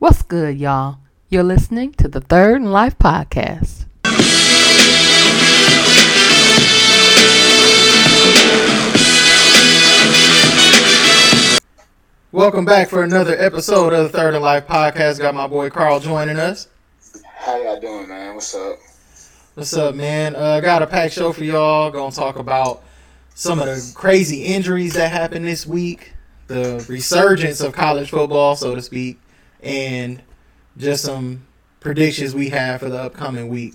What's good, y'all? You're listening to the Third and Life Podcast. Welcome back for another episode of the Third and Life Podcast. Got my boy Carl joining us. How y'all doing, man? What's up? What's up, man? Uh, got a packed show for y'all. Gonna talk about some of the crazy injuries that happened this week, the resurgence of college football, so to speak, and just some predictions we have for the upcoming week.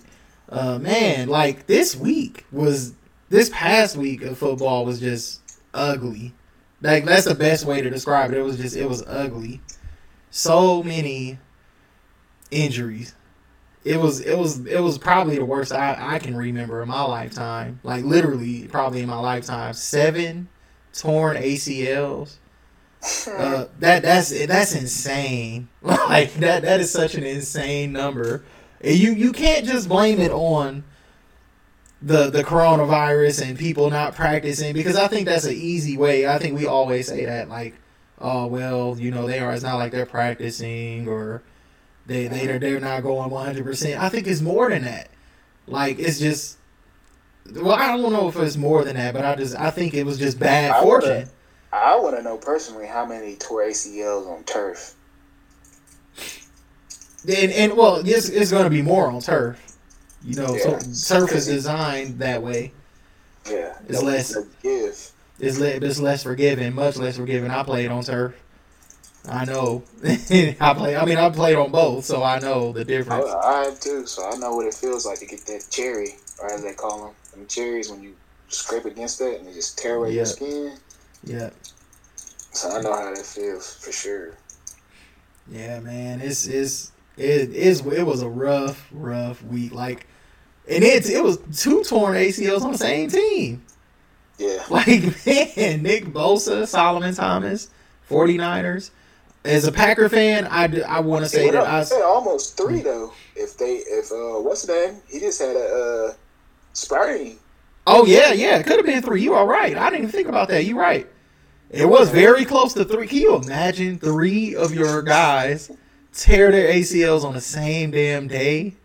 Uh, man, like this week was this past week of football was just ugly. Like that's the best way to describe it. It was just it was ugly. So many injuries. It was it was it was probably the worst I, I can remember in my lifetime. Like literally probably in my lifetime. Seven torn ACLs. Uh, that that's that's insane. Like that that is such an insane number. And you you can't just blame it on the the coronavirus and people not practicing because I think that's an easy way. I think we always say that like, oh well, you know they are. It's not like they're practicing or they they they're, they're not going one hundred percent. I think it's more than that. Like it's just. Well, I don't know if it's more than that, but I just I think it was just bad I fortune. I want to know personally how many tore ACLs on turf. And, and well, it's, it's going to be more on turf. You know, Yeah. so turf is designed that way. Yeah, It's less. It's, le- it's less forgiving, much less forgiving. I played on turf. I know. I play. I mean, I played on both, so I know the I, difference. Oh, I have too, so I know what it feels like to get that cherry, or as they call them, them cherries when you scrape against that and they just tear away Yeah. your skin. Yeah, So I know how that feels for sure. yeah, man. It's it's it is it was a rough, rough week. Like, and it's it was two torn ACLs on the same team. Yeah, Like, man, Nick Bosa, Solomon Thomas, 49ers. As a Packer fan, I, d- I want to say that I. hey, almost three though. If they, if uh, what's the name? He just had a uh, sprain. Oh, oh yeah, yeah, it could have been three. You are right. I didn't even think about that. You're right. It was very close to three. Can you imagine three of your guys tear their ACLs on the same damn day?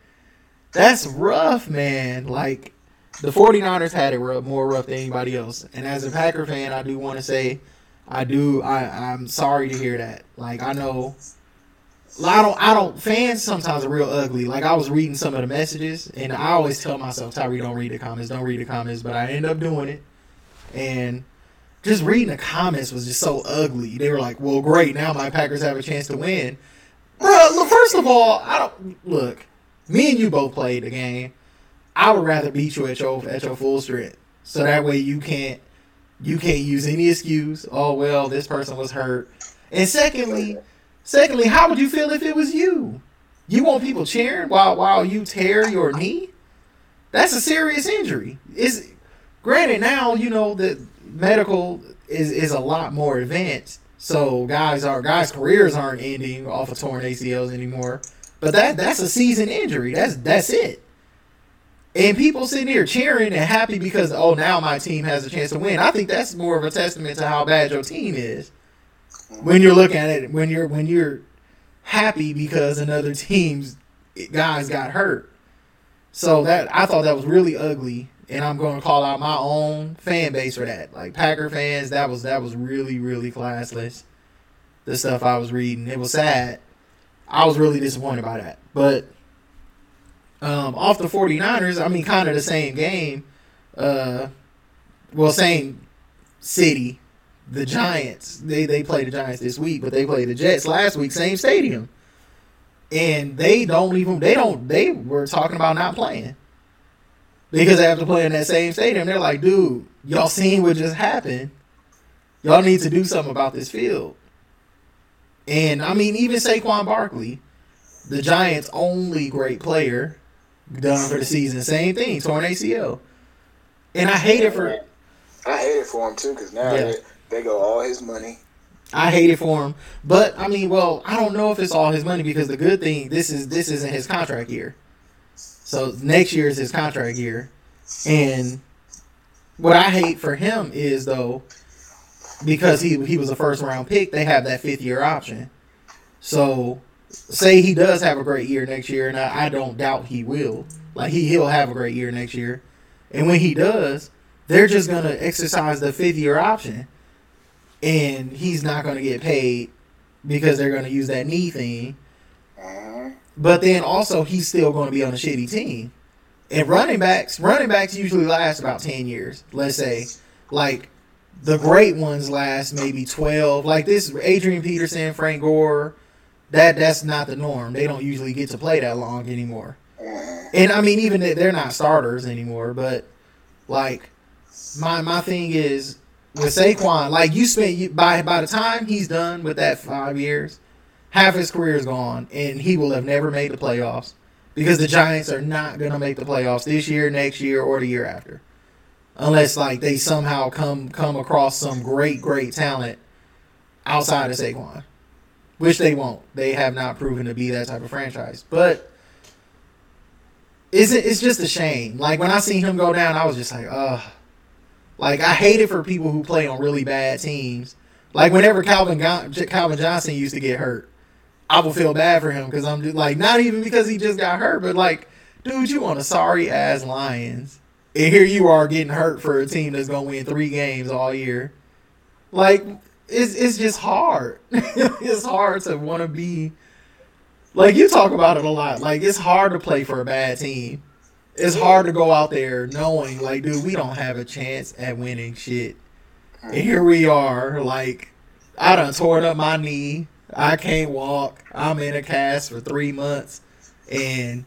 That's rough, man. Like the 49ers had it rough, more rough than anybody else. And as a Packer fan, I do want to say I do I I'm sorry to hear that. Like I know I don't I don't fans sometimes are real ugly. Like I was reading some of the messages and I always tell myself, Tyree, don't read the comments, don't read the comments, but I end up doing it. And just reading the comments was just so ugly. They were like, Well great, now my Packers have a chance to win. Bro, first of all, I don't look, me and you both played the game. I would rather beat you at your at your full strength. So that way you can't you can't use any excuse. Oh well, this person was hurt. And secondly, secondly, how would you feel if it was you? You want people cheering while while you tear your knee? That's a serious injury. Is granted now you know that medical is is a lot more advanced. So guys are guys careers aren't ending off of torn ACLs anymore. But that that's a season injury. That's that's it. And people sitting here cheering and happy because oh now my team has a chance to win. I think that's more of a testament to how bad your team is. When you're looking at it, when you're when you're happy because another team's guys got hurt. So that I thought that was really ugly, and I'm going to call out my own fan base for that. Like Packer fans, that was that was really really classless. The stuff I was reading, it was sad. I was really disappointed by that, but um, off the 49ers, I mean, kind of the same game. Uh, well, same city. The Giants. They they play the Giants this week, but they played the Jets last week, same stadium. And they don't even they don't they were talking about not playing. Because they have to play in that same stadium. They're like, dude, y'all seen what just happened. Y'all need to do something about this field. And I mean, even Saquon Barkley, the Giants' only great player, done for the season. Same thing, torn ACL. And I hate it for I hate it for him too, because now Yeah. They go all his money. I hate it for him. But I mean, well, I don't know if it's all his money because the good thing this is this isn't his contract year. So next year is his contract year. And what I hate for him is though because he he was a first round pick, they have that fifth year option. So say he does have a great year next year, and I, I don't doubt he will. Like he he'll have a great year next year, and when he does, they're just gonna exercise the fifth year option, and he's not gonna get paid because they're gonna use that knee thing. Uh-huh. But then also he's still going to be on a shitty team. And running backs, running backs usually last about ten years. Let's say, like the great ones last maybe twelve. Like this, Adrian Peterson, Frank Gore. That that's not the norm. They don't usually get to play that long anymore. Uh-huh. And I mean, even they're not starters anymore. But like, my my thing is with Saquon. Like you spent by by the time he's done with that five years, half his career is gone, and he will have never made the playoffs because the Giants are not going to make the playoffs this year, next year, or the year after, unless like they somehow come come across some great great talent outside of Saquon, which they won't. They have not proven to be that type of franchise, but. Is it? It's just a shame. Like when I seen him go down, I was just like, ugh. Like I hate it for people who play on really bad teams. Like whenever Calvin Calvin Johnson used to get hurt, I would feel bad for him because I'm just, like not even because he just got hurt, but like, dude, you on a sorry ass Lions, and here you are getting hurt for a team that's gonna win three games all year. Like it's it's just hard. it's hard to want to be. Like you talk about it a lot. Like it's hard to play for a bad team. It's hard to go out there knowing, like, dude, we don't have a chance at winning shit. And here we are, like, I done torn up my knee. I can't walk. I'm in a cast for three months, and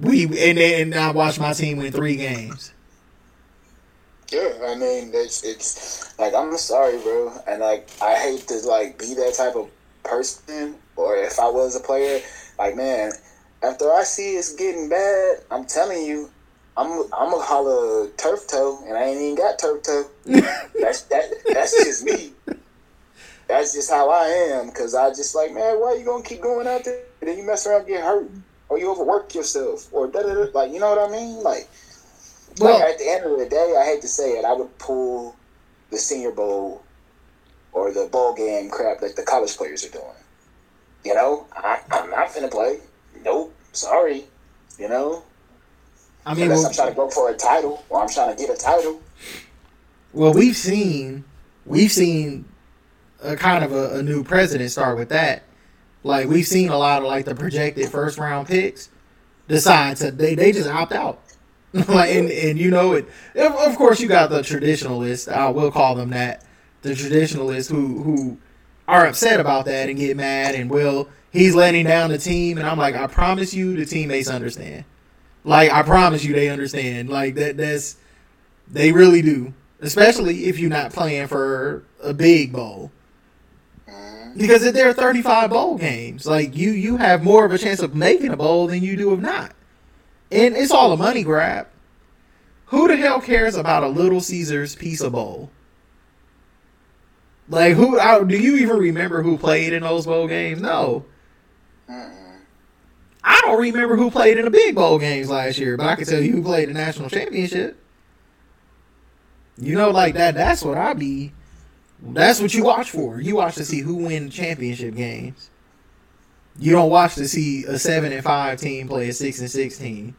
we and then I watched my team win three games. Yeah, I mean, it's it's like I'm sorry, bro, and like I hate to like be that type of person, or if I was a player, like man, after I see it's getting bad, I'm telling you, I'm I'm gonna holler turf toe, and I ain't even got turf toe. that's that that's just me. That's just how I am, cause I just like man, why you gonna keep going out there? And then you mess around, get hurt, or you overwork yourself, or da da da. Like you know what I mean? Like, Well- like at the end of the day, I hate to say it, I would pull the Senior Bowl or the bowl game crap that the college players are doing. You know, I, I'm not finna play. Nope, sorry. You know, I mean, unless well, I'm trying to go for a title or I'm trying to get a title. well we've seen we've seen a kind of a, a new president start with that. Like we've seen a lot of like the projected first round picks decide to they they just opt out. like and, and you know it of of course you got the traditionalists, I will call them that. The traditionalists who who are upset about that and get mad and will he's letting down the team and I'm like, I promise you the teammates understand. Like I promise you they understand. Like that that's they really do. Especially if you're not playing for a big bowl. Mhm. Because if there are 35 bowl games, like you you have more of a chance of making a bowl than you do of not. And it's all a money grab. Who the hell cares about a Little Caesars pizza bowl? Like who I, do you even remember who played in those bowl games? No. Mm-mm. I don't remember who played in the big bowl games last year, but I can tell you who played the national championship. You know, like that. That's what I be. That's what you watch for. You watch to see who win championship games. You don't watch to see a seven and five team play a six and six team.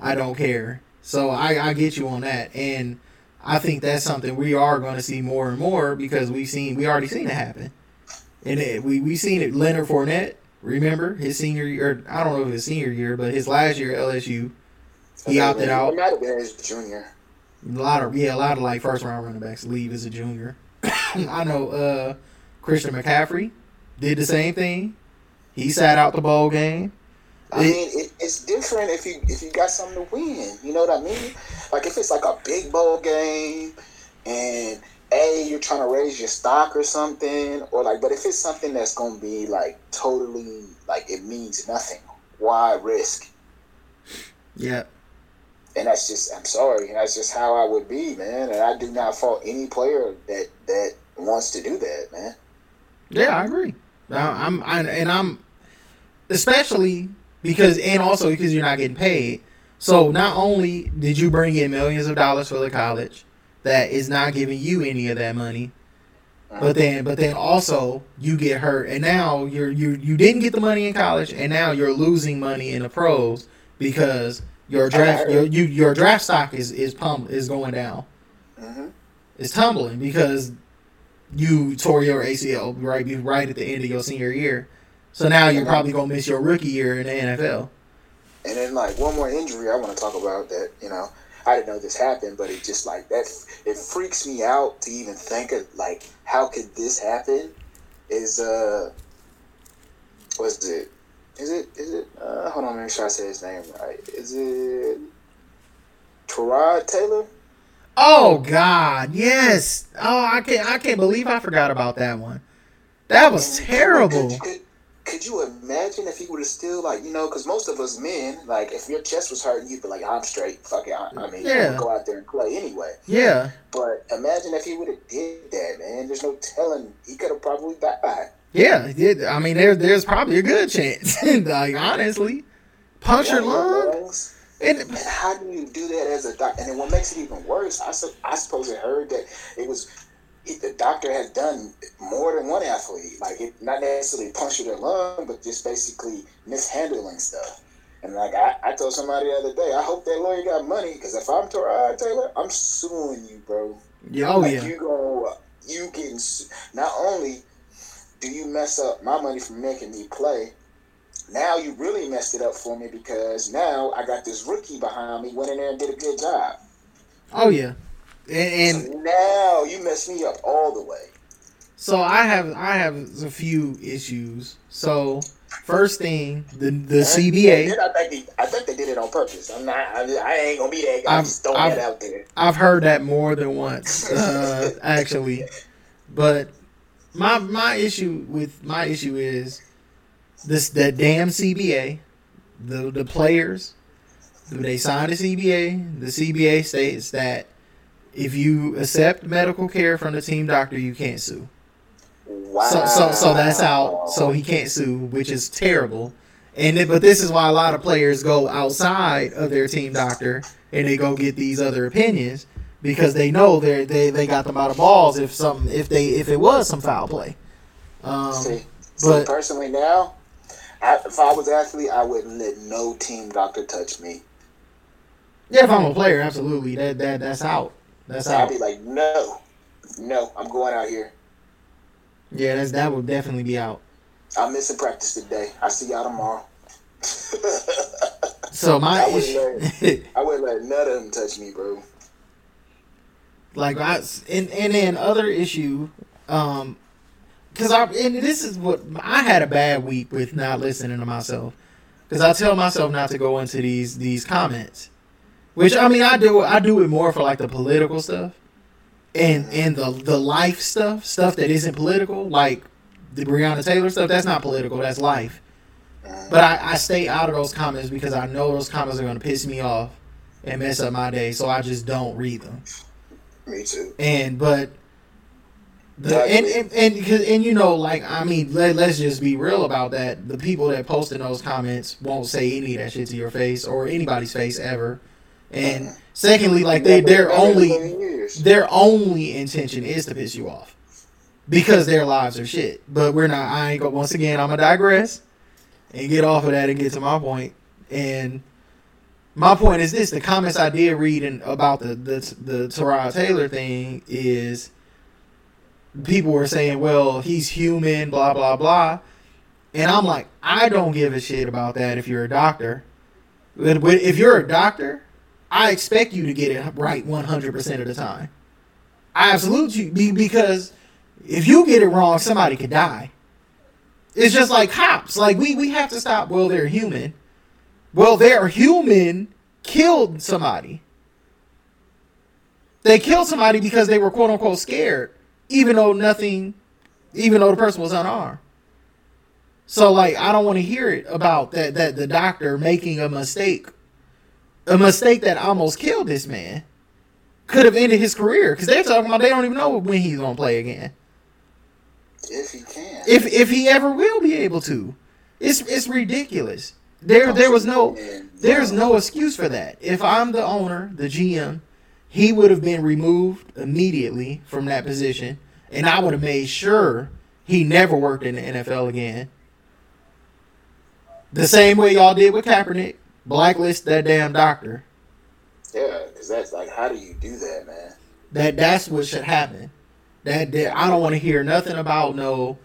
I don't care. So I, I get you on that, and I think that's something we are going to see more and more because we've seen we already seen it happen, and it, we we seen it. Leonard Fournette, remember his senior year? I don't know if his senior year, but his last year at LSU, he opted out. It might have been his junior. A lot of yeah, a lot of like first round running backs leave as a junior. I know uh Christian McCaffrey did the same thing. He sat out the bowl game. I mean, it, it's different if you if you got something to win. You know what I mean? Like if it's like a big bowl game, and a you're trying to raise your stock or something, or like, but if it's something that's gonna be like totally like it means nothing, why risk? Yeah. And that's just I'm sorry, and that's just how I would be, man. And I do not fault any player that that wants to do that, man. Yeah, I agree. I, I'm I, and I'm especially because and also because you're not getting paid. So not only did you bring in millions of dollars for the college that is not giving you any of that money, But then, but then also you get hurt, and now you're you you didn't get the money in college, and now you're losing money in the pros because your draft your you, your draft stock is is pump is going down. hmm It's tumbling because you tore your ACL right right at the end of your senior year. So now you're probably gonna miss your rookie year in the NFL. And then like one more injury I want to talk about that you know I didn't know this happened, but it just like that it freaks me out to even think of like how could this happen? Is uh, what's it? Is it is it? Uh, hold on, make sure I say his name right. Is it Tyrod Taylor? Oh God, yes. Oh, I can't I can't believe I forgot about that one. That was terrible. Could, you imagine if he would have still like you know? Because most of us men, like if your chest was hurting, you'd be like, I'm straight. Fuck it. I, I mean, Yeah. Go out there and play anyway. Yeah. But imagine if he would have did that, man. There's no telling. He could have probably died. Yeah, yeah, I mean, there's there's probably a good chance. like honestly, puncture Yeah, lungs. And And how do you do that as a doctor? And then what makes it even worse, I, sup- I suppose I heard that it was it, the doctor has done more than one athlete. Like, it, not necessarily puncture their lung, but just basically mishandling stuff. And like I, I told somebody the other day, I hope that lawyer got money because if I'm Tyrod Taylor, I'm suing you, bro. yeah, oh like yeah, you go, you getting su- not only do you mess up my money from making me play, now you really messed it up for me because now I got this rookie behind me went in there and did a good job. oh yeah. And, and now you messed me up all the way. so I have I have a few issues. So first thing, the the CBA. I think they, I think they did it on purpose. I'm not. I, I ain't gonna be that. I'm I've- just throwing I've- that out there. I've heard that more than once, uh, actually. But my my issue with my issue is this that damn CBA, the the players, they signed a CBA. The CBA states that if you accept medical care from the team doctor, you can't sue. Wow. So so so that's out. So he can't sue, which is terrible. And then, but this is why a lot of players go outside of their team doctor and they go get these other opinions because they know they they they got them out of balls if some if they if it was some foul play. Um, See, see, but- personally now, I, if I was athlete, I wouldn't let no team doctor touch me. yeah, if I'm a player, absolutely that that that's out. That's I'd be like, no, no, I'm going out here. Yeah, that's that will definitely be out. I'm missing practice today. I see y'all tomorrow. So my I wouldn't issue. I wouldn't let none of them touch me, bro. like I and and then other issue, um, because I and this is what I had a bad week with not listening to myself, because I tell myself not to go into these these comments, which I mean I do I do it more for like the political stuff, and and the the life stuff stuff that isn't political like the Breonna Taylor stuff that's not political that's life, but I, I stay out of those comments because I know those comments are gonna piss me off and mess up my day, so I just don't read them. Me too. and but the and and and, and you know like I mean let, let's just be real about that. The people that post in those comments won't say any of that shit to your face or anybody's face ever and secondly like they their only their only intention is to piss you off because their lives are shit but we're not I ain't go once again I'm gonna digress and get off of that and get to my point. and my point is this: the comments I did read in, about the the the Terrell Taylor thing is people were saying, "Well, he's human," blah blah blah, and I'm like, I don't give a shit about that. If you're a doctor, if you're a doctor, I expect you to get it right 100 percent of the time. I absolute you be- because if you get it wrong, somebody could die. It's just like cops. Like we we have to stop. Well, they're human. Well, they're human killed somebody. They killed somebody because they were quote unquote scared, even though nothing, even though the person was unarmed. So like I don't want to hear it about that that the doctor making a mistake, a mistake that almost killed this man, could have ended his career because they're talking about they don't even know when he's gonna play again If he can. if if he ever will be able to. It's it's ridiculous. There there was no there's no excuse for that. If I'm the owner, the GM, he would have been removed immediately from that position and I would have made sure he never worked in the NFL again. The same way y'all did with Kaepernick, blacklist that damn doctor. Yeah, because that's like, how do you do that, man? That that's what should happen. That, that I don't want to hear nothing about no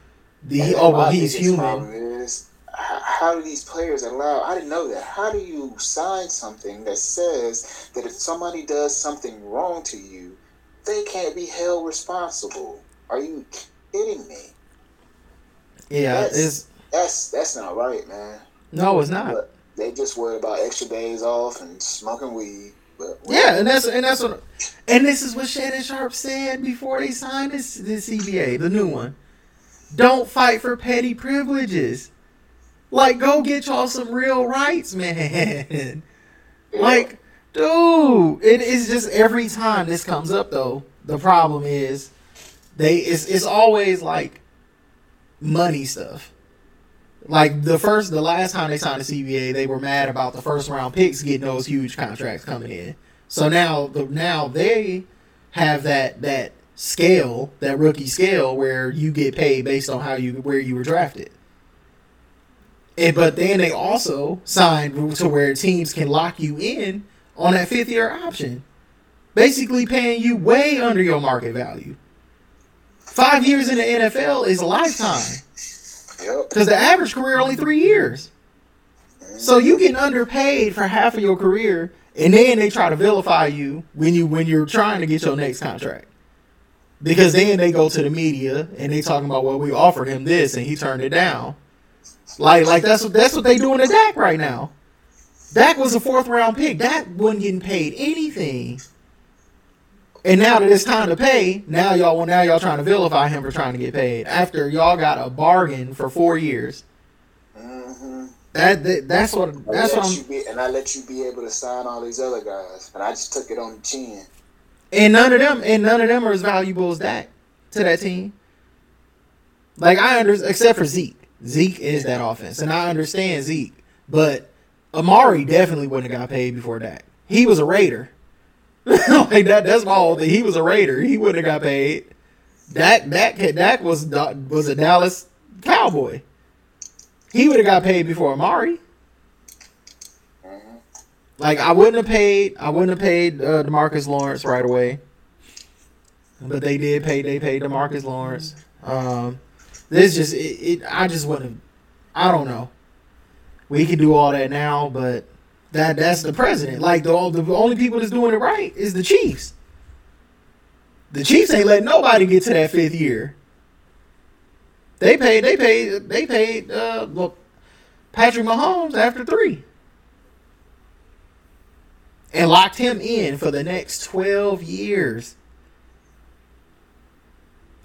the oh well he's human. Is, how do these players allow? I didn't know that. How do you sign something that says that if somebody does something wrong to you, they can't be held responsible? Are you kidding me? Yeah, that's, it's that's that's not right, man. No, it's not. But they just worried about extra days off and smoking weed. But yeah, and that's and that's what, and this is what Shannon Sharpe said before they signed this this CBA, the new one. Don't fight for petty privileges. Like, go get y'all some real rights, man. like, dude, it is just every time this comes up though. The problem is they it's it's always like money stuff. Like the first, the last time they signed a CBA, they were mad about the first round picks getting those huge contracts coming in. So now, the now they have that that scale, that rookie scale, where you get paid based on how you where you were drafted. And but then they also signed to where teams can lock you in on that fifth year option, basically paying you way under your market value. Five years in the NFL is a lifetime. Because the average career only three years. So you get underpaid for half of your career, and then they try to vilify you when you when you're trying to get your next contract. Because then they go to the media and they talking about well we offered him this and he turned it down. Like like that's what that's what they doing to Dak right now. Dak was a fourth round pick. Dak wasn't getting paid anything. And now that it's time to pay, now y'all well, now y'all trying to vilify him for trying to get paid after y'all got a bargain for four years. Mm-hmm. That, that, that's what that's what I'm. Be, and I let you be able to sign all these other guys, and I just took it on the chin. And none of them, and none of them are as valuable as that to that team. Like I understand, except for Zeke. Zeke is that offense, and I understand Zeke, but Amari definitely wouldn't have got paid before that. He was a Raider. like that. That's my whole thing. He was a Raider. He wouldn't have got paid. Dak Dak Dak was was a Dallas Cowboy. He would have got paid before Amari. Like I wouldn't have paid. I wouldn't have paid uh, Demarcus Lawrence right away. But they did pay. They paid Demarcus Lawrence. Um, this just it, it. I just wouldn't. I don't know. We can do all that now, but that that's the president. Like the the only people that's doing it right is the Chiefs. The Chiefs ain't letting nobody get to that fifth year. They paid. They paid. They paid. Uh, look, Patrick Mahomes after three, and locked him in for the next twelve years.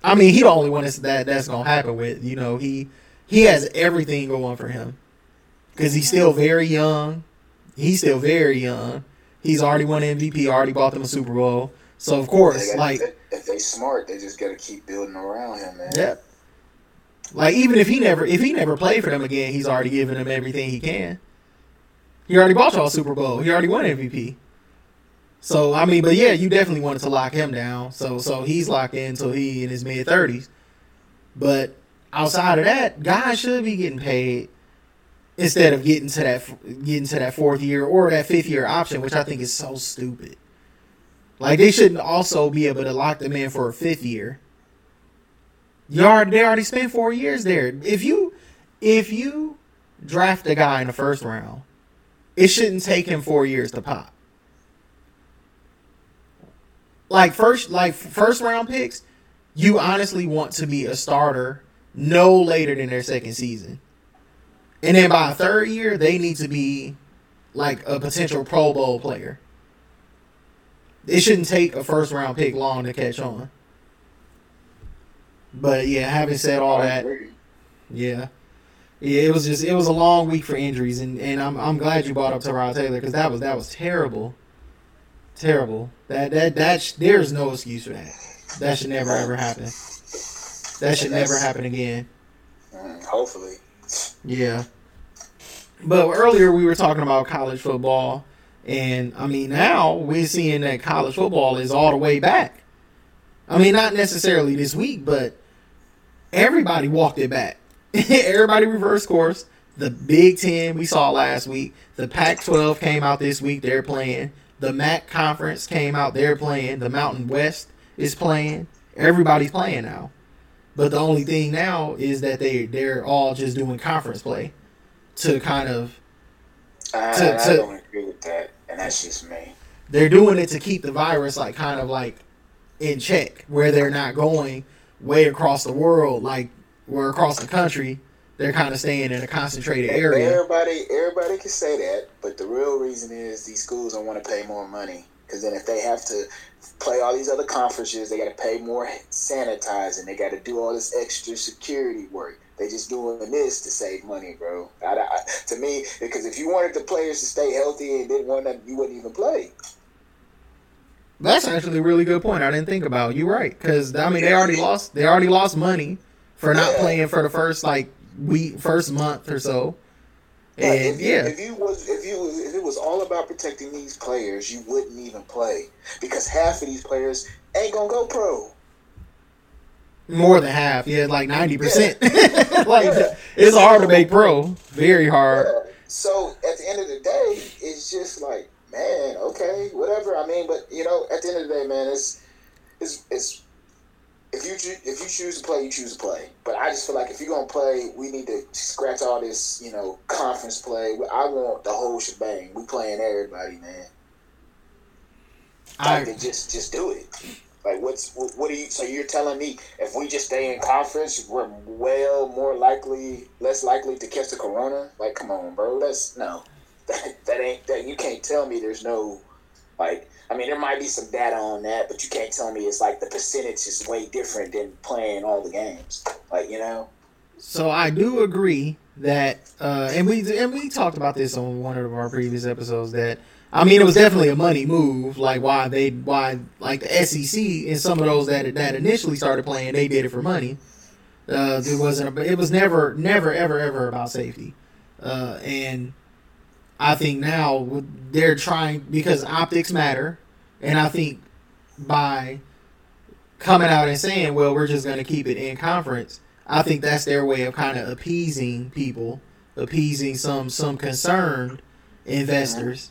I mean, he the only one that's that that's gonna happen with. You know, he he has everything going for him because he's still very young he's still very young. He's already won MVP, already bought them a Super Bowl. So of course, gotta, like if they smart, they just gotta keep building around him, man. Yeah. Like even if he never if he never played for them again, he's already given them everything he can. He already bought y'all Super Bowl. He already won MVP. So I mean, but yeah, you definitely wanted to lock him down. So so he's locked in until he in his mid thirties. But outside of that, guys should be getting paid instead of getting to that getting to that fourth year or that fifth year option, which I think is so stupid. Like they shouldn't also be able to lock them in for a fifth year. You they already spent four years there. If you if you draft a guy in the first round, it shouldn't take him four years to pop. Like first like first round picks, you honestly want to be a starter no later than their second season. And then by third year, they need to be like a potential Pro Bowl player. It shouldn't take a first round pick long to catch on. But yeah, having said all that, yeah, yeah, it was just it was a long week for injuries, and, and I'm I'm glad you brought up Tyrod Taylor because that was that was terrible, terrible. That that that sh- there's no excuse for that. That should never ever happen. That should never happen again. Hopefully. Yeah. But earlier we were talking about college football, and I mean now we're seeing that college football is all the way back. I mean, not necessarily this week, but everybody walked it back. everybody reversed course. The Big Ten we saw last week. The Pac-12 came out this week. They're playing. The MAC conference came out. They're playing. The Mountain West is playing. Everybody's playing now. But the only thing now is that they they're all just doing conference play to kind of I, To- I to- don't agree with that, and that's just me. they're doing it to keep the virus like kind of like in check where they're not going way across the world like we're across the country they're kind of staying in a concentrated area Everybody, everybody can say that, but the real reason is these schools don't want to pay more money. Because then, if they have to play all these other conferences, they got to pay more sanitizing. They got to do all this extra security work. They just doing this to save money, bro. I, I, to me, because if you wanted the players to stay healthy and didn't want them, you wouldn't even play. that's actually a really good point i didn't think about you're right because i mean they already lost they already lost money for not playing for the first like week first month or so Like, and if, you- yeah. if you was if you was- if it was all about protecting these players, you wouldn't even play. Because half of these players ain't gonna go pro. more than half. Yeah like 90% like it's hard to make pro. very hard. Yeah. So at the end of the day, it's just like, man, okay, whatever. I mean, but you know, at the end of the day, man, it's it's it's if you if you choose to play, you choose to play. But I just feel like if you're gonna play, we need to scratch all this, you know, conference play. I want the whole shebang. We playing everybody, man. I, then just just do it. Like what's what, what are you? So you're telling me if we just stay in conference, we're well more likely, less likely to catch the corona? Like, come on, bro. That's no. That that ain't that. You can't tell me there's no like. I mean, there might be some data on that, but you can't tell me it's like the percentage is way different than playing all the games. Like you know. So I do agree that, uh, and we and we talked about this on one of our previous episodes. That I mean, it was definitely a money move. Like why they why like the SEC and some of those that that initially started playing, they did it for money. Uh, it wasn't. It was never, never, ever, ever about safety. Uh, and I think now they're trying because optics matter, and I think by coming out and saying, "Well, we're just going to keep it in conference." I think that's their way of kind of appeasing people, appeasing some some concerned investors,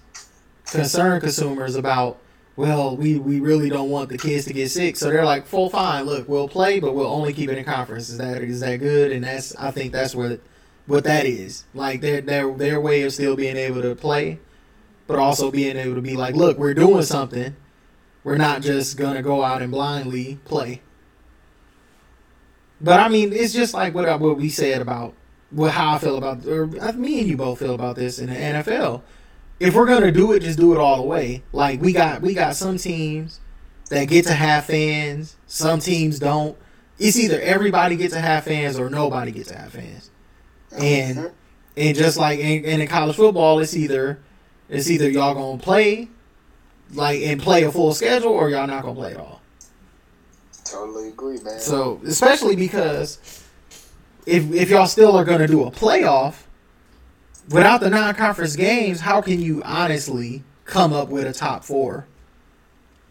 concerned consumers about. Well, we, we really don't want the kids to get sick, so they're like, "Full fine, look, we'll play, but we'll only keep it in conference." Is that is that good? And that's I think that's what what that is. Like their their their way of still being able to play, but also being able to be like, "Look, we're doing something. We're not just gonna go out and blindly play." But I mean, it's just like what I- what we said about what how I feel about, or uh, me and you both feel about this in the NFL. If we're gonna do it, just do it all the way. Like we got we got some teams that get to have fans, some teams don't. It's either everybody gets to have fans or nobody gets to have fans. And and just like and in college football, it's either it's either y'all gonna play like and play a full schedule or y'all not gonna play at all. Totally agree, man. So especially because if if y'all still are gonna do a playoff without the non-conference games, how can you honestly come up with a top four?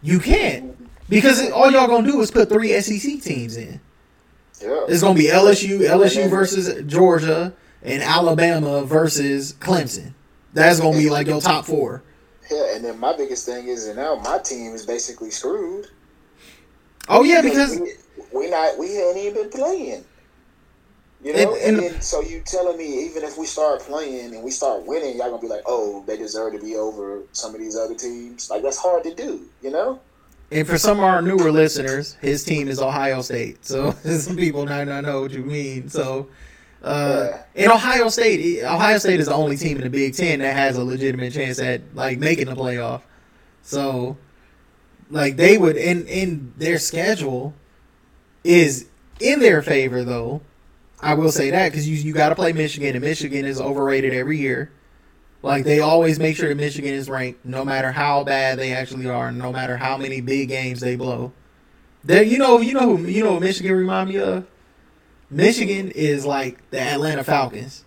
You can't because all y'all gonna do is put three SEC teams in. Yeah. It's gonna be LSU, LSU versus Georgia, and Alabama versus Clemson. That's gonna be like your top four. Yeah, and then my biggest thing is that now my team is basically screwed. Oh yeah, because we, we not we hadn't even been playing. You And- know, and- and, then, so you telling me even if we start playing and we start winning, y'all gonna be like, oh, they deserve to be over some of these other teams. Like that's hard to do, you know. And for some of our newer listeners, his team is Ohio State. So some people might not know what you mean. So. Uh, in Ohio State, Ohio State is the only team in the Big Ten that has a legitimate chance at like making the playoff. So, like they would, in in their schedule is in their favor though. I will say that because you you got to play Michigan, and Michigan is overrated every year. Like they always make sure that Michigan is ranked, no matter how bad they actually are, no matter how many big games they blow. There, you know, you know, who you know, Michigan remind me of. Michigan is like the Atlanta Falcons.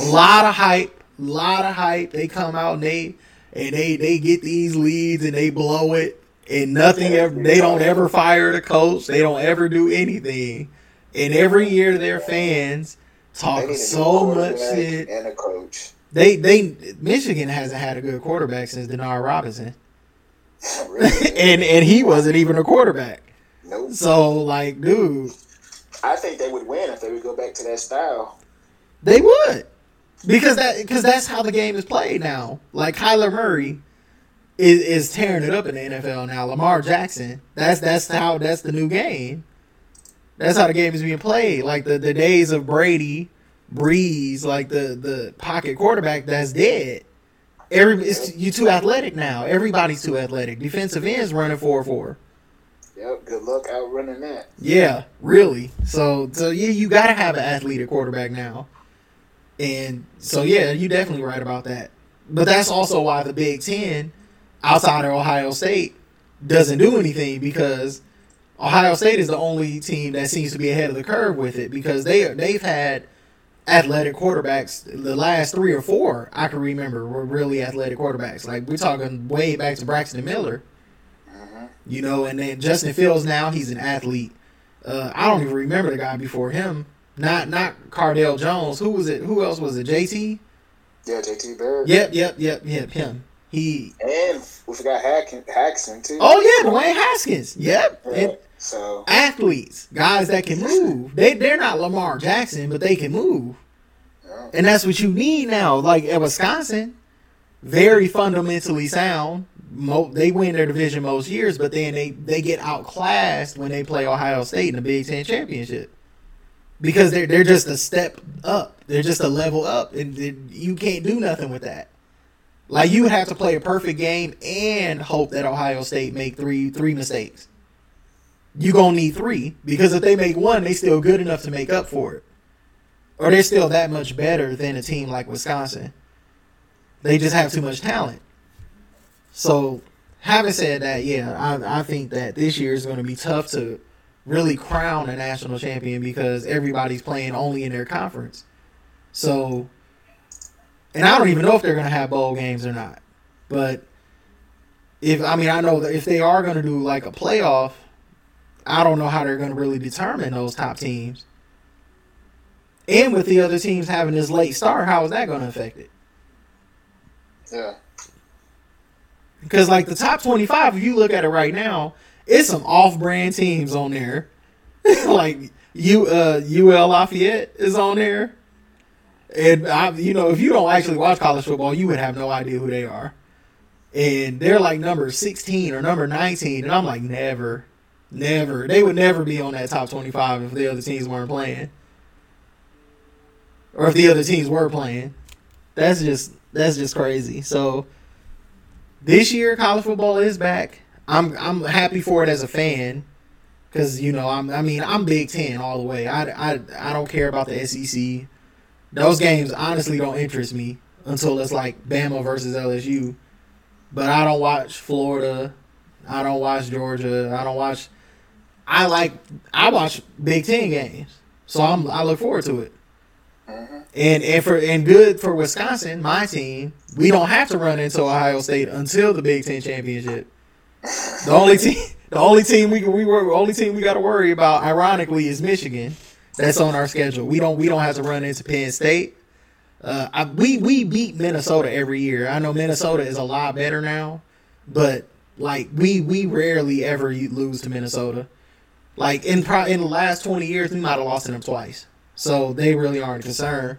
A lot of hype, lot of hype. They come out and they and they they get these leads and they blow it, and nothing ever. They don't ever fire the coach. They don't ever do anything. And every year their fans talk so much shit. And a coach. They they Michigan hasn't had a good quarterback since Denard Robinson, and and he wasn't even a quarterback. Nope. So like, dude, I think they would win if they would go back to that style. they would because that because that's how the game is played now. Like Kyler Murray is is tearing it up in the NFL now. Lamar Jackson, that's that's how that's the new game. That's how the game is being played. Like the, the days of Brady, Brees, like the the pocket quarterback that's dead. Every it's, you too athletic now. Everybody's too athletic. Defensive ends running four four. Yep. Good luck outrunning that. Yeah, really. So so yeah, you gotta have an athlete at quarterback now. And so yeah, you definitely right about that. But that's also why the Big Ten, outside of Ohio State, doesn't do anything because Ohio State is the only team that seems to be ahead of the curve with it because they they've had athletic quarterbacks. The last three or four I can remember were really athletic quarterbacks. Like we're talking way back to Braxton Miller, you know, and then Justin Fields now he's an athlete. Uh, I don't even remember the guy before him. Not not Cardale Jones. Who was it? Who else was it? JT. Yeah, JT Barrett. Yep, yep, yep, yep. Him. He. And we forgot Hack- Haxon too. Oh yeah, Dwayne Haskins. Yep. Yeah, And so athletes, guys that can move. They they're not Lamar Jackson, but they can move. yeah. And that's what you need now. Like at Wisconsin, very fundamentally sound. Mo- they win their division most years, but then they, they get outclassed when they play Ohio State in the Big Ten championship because they're they're just a step up. They're just a level up, and you can't do nothing with that. Like you would have to play a perfect game and hope that Ohio State make three three mistakes. You gonna need three because if they make one, they still good enough to make up for it or they're still that much better than a team like Wisconsin. They just have too much talent. So, having said that, yeah, I, I think that this year is going to be tough to really crown a national champion because everybody's playing only in their conference. So, and I don't even know if they're going to have bowl games or not. But if I mean, I know that if they are going to do like a playoff, I don't know how they're going to really determine those top teams. And with the other teams having this late start, how is that going to affect it? Yeah. Because like the top twenty-five, if you look at it right now, it's some off-brand teams on there. like you, uh, UL Lafayette is on there, and I, you know, if you don't actually watch college football, you would have no idea who they are. And they're like number sixteen or number nineteen, and I'm like, never, never. They would never be on that top twenty-five if the other teams weren't playing, or if the other teams were playing. That's just that's just crazy. So this year college football is back. I'm I'm happy for it as a fan because you know I'm I mean I'm Big Ten all the way. I, I I don't care about the SEC. Those games honestly don't interest me until it's like Bama versus LSU. But I don't watch Florida. I don't watch Georgia. I don't watch. I like I watch Big Ten games, so I'm I look forward to it. Mm-hmm. And and for and good for Wisconsin, my team, we don't have to run into Ohio State until the Big Ten championship. The only team, the only team we we were only team we got to worry about, ironically, is Michigan. That's on our schedule. We don't we don't have to run into Penn State. Uh, I, we we beat Minnesota every year. I know Minnesota is a lot better now, but like we we rarely ever lose to Minnesota. Like in pro, in the last twenty years, we might have lost to them twice. So they really aren't concerned.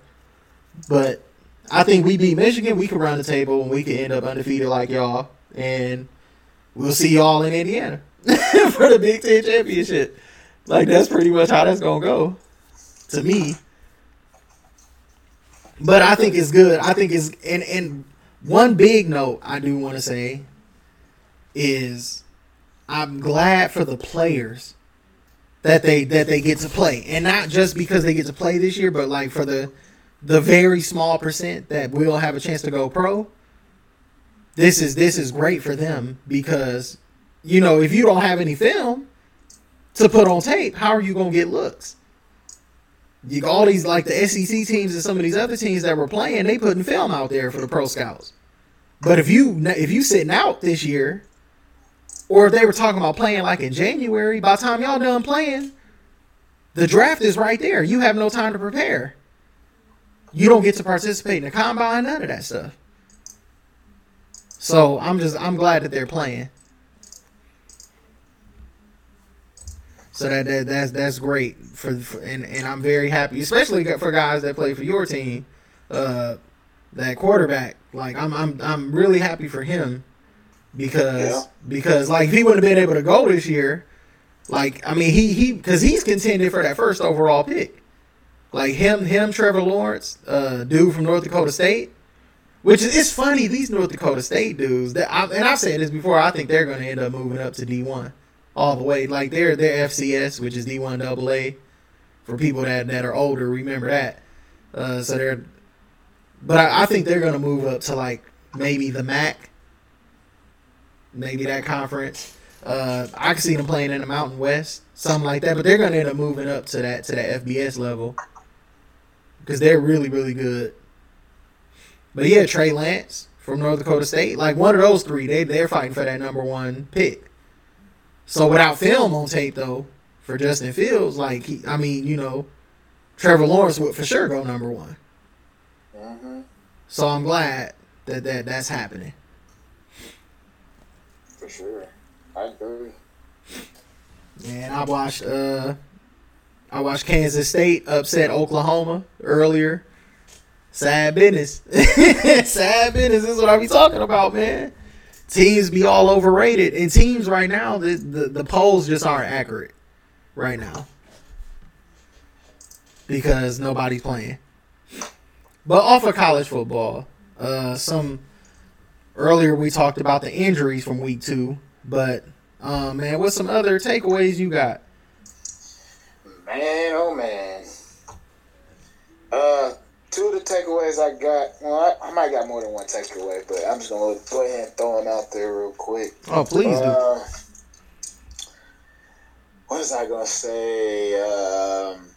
But I think we beat Michigan. We can run the table and we can end up undefeated like y'all. And we'll see y'all in Indiana for the Big Ten championship. Like that's pretty much how that's gonna go. To me. But I think it's good. I think it's and and one big note I do want to say is I'm glad for the players that they that they get to play, and not just because they get to play this year, but like for the the very small percent that will have a chance to go pro. This is this is great for them because you know if you don't have any film to put on tape, how are you gonna get looks? You all these like the SEC teams and some of these other teams that were playing, they putting film out there for the pro scouts. But if you if you sitting out this year, or if they were talking about playing like in January, by the time y'all done playing, the draft is right there. You have no time to prepare. You don't get to participate in the combine, none of that stuff. So I'm just I'm glad that they're playing. So that, that that's that's great for, for and, and I'm very happy, especially for guys that play for your team. Uh, that quarterback, like I'm I'm I'm really happy for him because yeah. because like if he wouldn't have been able to go this year, like I mean he he because he's contended for that first overall pick. Like him him Trevor Lawrence, uh, dude from North Dakota State. Which is it's funny these North Dakota State dudes that I, and I've said this before. I think they're going to end up moving up to D one all the way. Like they're they're FCS, which is D one double A. For people that that are older, remember that. Uh, so they're, but I, I think they're gonna move up to like maybe the MAC, maybe that conference. Uh, I can see them playing in the Mountain West, something like that. But they're gonna end up moving up to that to that FBS level because they're really really good. But yeah, Trey Lance from North Dakota State, like one of those three, they they're fighting for that number one pick. So without film on tape though, for Justin Fields, like he, I mean, you know, Trevor Lawrence would for sure go number one. Mm-hmm. So I'm glad that that that's happening. For sure, I agree. And I watched uh, I watched Kansas State upset Oklahoma earlier. Sad business. Sad business is what I be talking about, man teams be all overrated, and teams right now the, the the polls just aren't accurate right now because nobody's playing. But off of college football, uh, some earlier we talked about the injuries from week two, but um, man, what's some other takeaways you got? Man, oh man. Uh, two of the takeaways I got. Well, I, I, might got more than one takeaway, but I'm just gonna go ahead and throw them out there real quick. Oh, please uh, do. What was I gonna say? Um,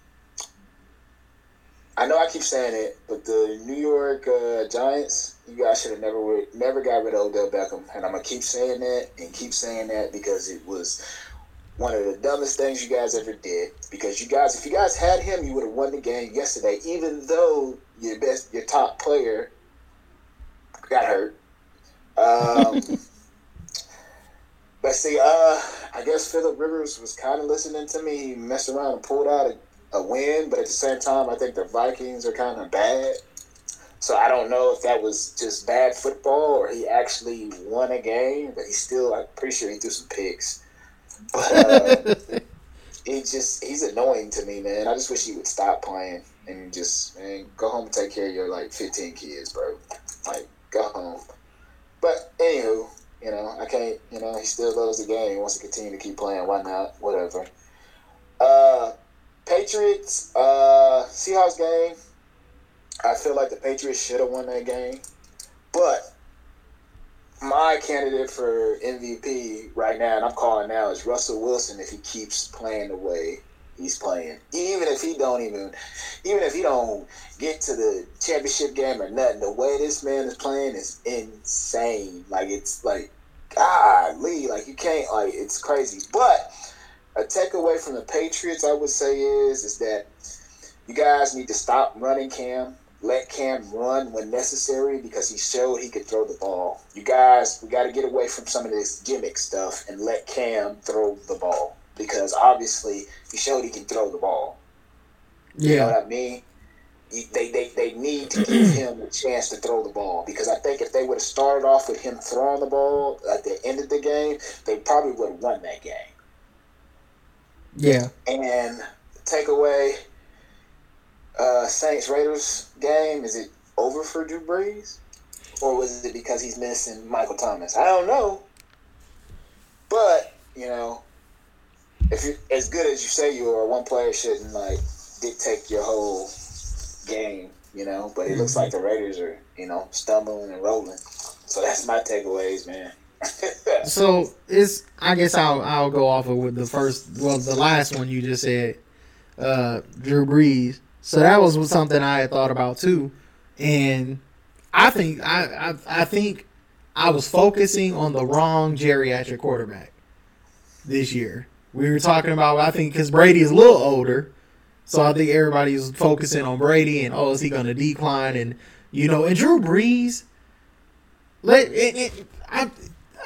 I know I keep saying it, but the New York uh, Giants, you guys should have never never got rid of Odell Beckham, and I'm gonna keep saying that and keep saying that because it was one of the dumbest things you guys ever did. Because you guys, if you guys had him, you would have won the game yesterday, even though your best, your top player got hurt. Um, but see, uh, I guess Philip Rivers was kind of listening to me. He messed around and pulled out a, a win, but at the same time, I think the Vikings are kind of bad. So I don't know if that was just bad football or he actually won a game, but he still, I'm pretty sure he threw some picks. But he just he's annoying to me, man. I just wish he would stop playing and just man go home and take care of your like fifteen kids, bro. Like go home. But anywho, you know I can't. You know he still loves the game. He wants to continue to keep playing. Why not? Whatever. Uh, Patriots, uh, Seahawks game. I feel like the Patriots should have won that game, but my candidate for MVP right now, and I'm calling now, is Russell Wilson if he keeps playing the way he's playing. Even if he don't even, even if he don't get to the championship game or nothing, the way this man is playing is insane. Like it's like, golly, like you can't like it's crazy. But a takeaway from the Patriots, I would say is is that you guys need to stop running Cam let Cam run when necessary because he showed he could throw the ball. You guys, we got to get away from some of this gimmick stuff and let Cam throw the ball because obviously he showed he can throw the ball. Yeah. You know what I mean? They, they, they need to give him a chance to throw the ball because I think if they would have started off with him throwing the ball at the end of the game, they probably would have won that game. Yeah. And takeaway uh, Saints Raiders game? Is it over for Drew Brees, or was it because he's missing Michael Thomas? I don't know. But you know, if you're as good as you say you are, one player shouldn't like dictate your whole game. You know, but it looks like the Raiders are you know stumbling and rolling. So that's my takeaways, man. so it's I guess I'll I'll go off of with the first well the last one you just said, uh, Drew Brees. So that was something I had thought about too, and I think I, I I think I was focusing on the wrong geriatric quarterback. this year. We were talking about, I think, because Brady is a little older. So I think everybody's focusing on Brady and, oh, is he going to decline? And, you know, and Drew Brees, let it, it, I,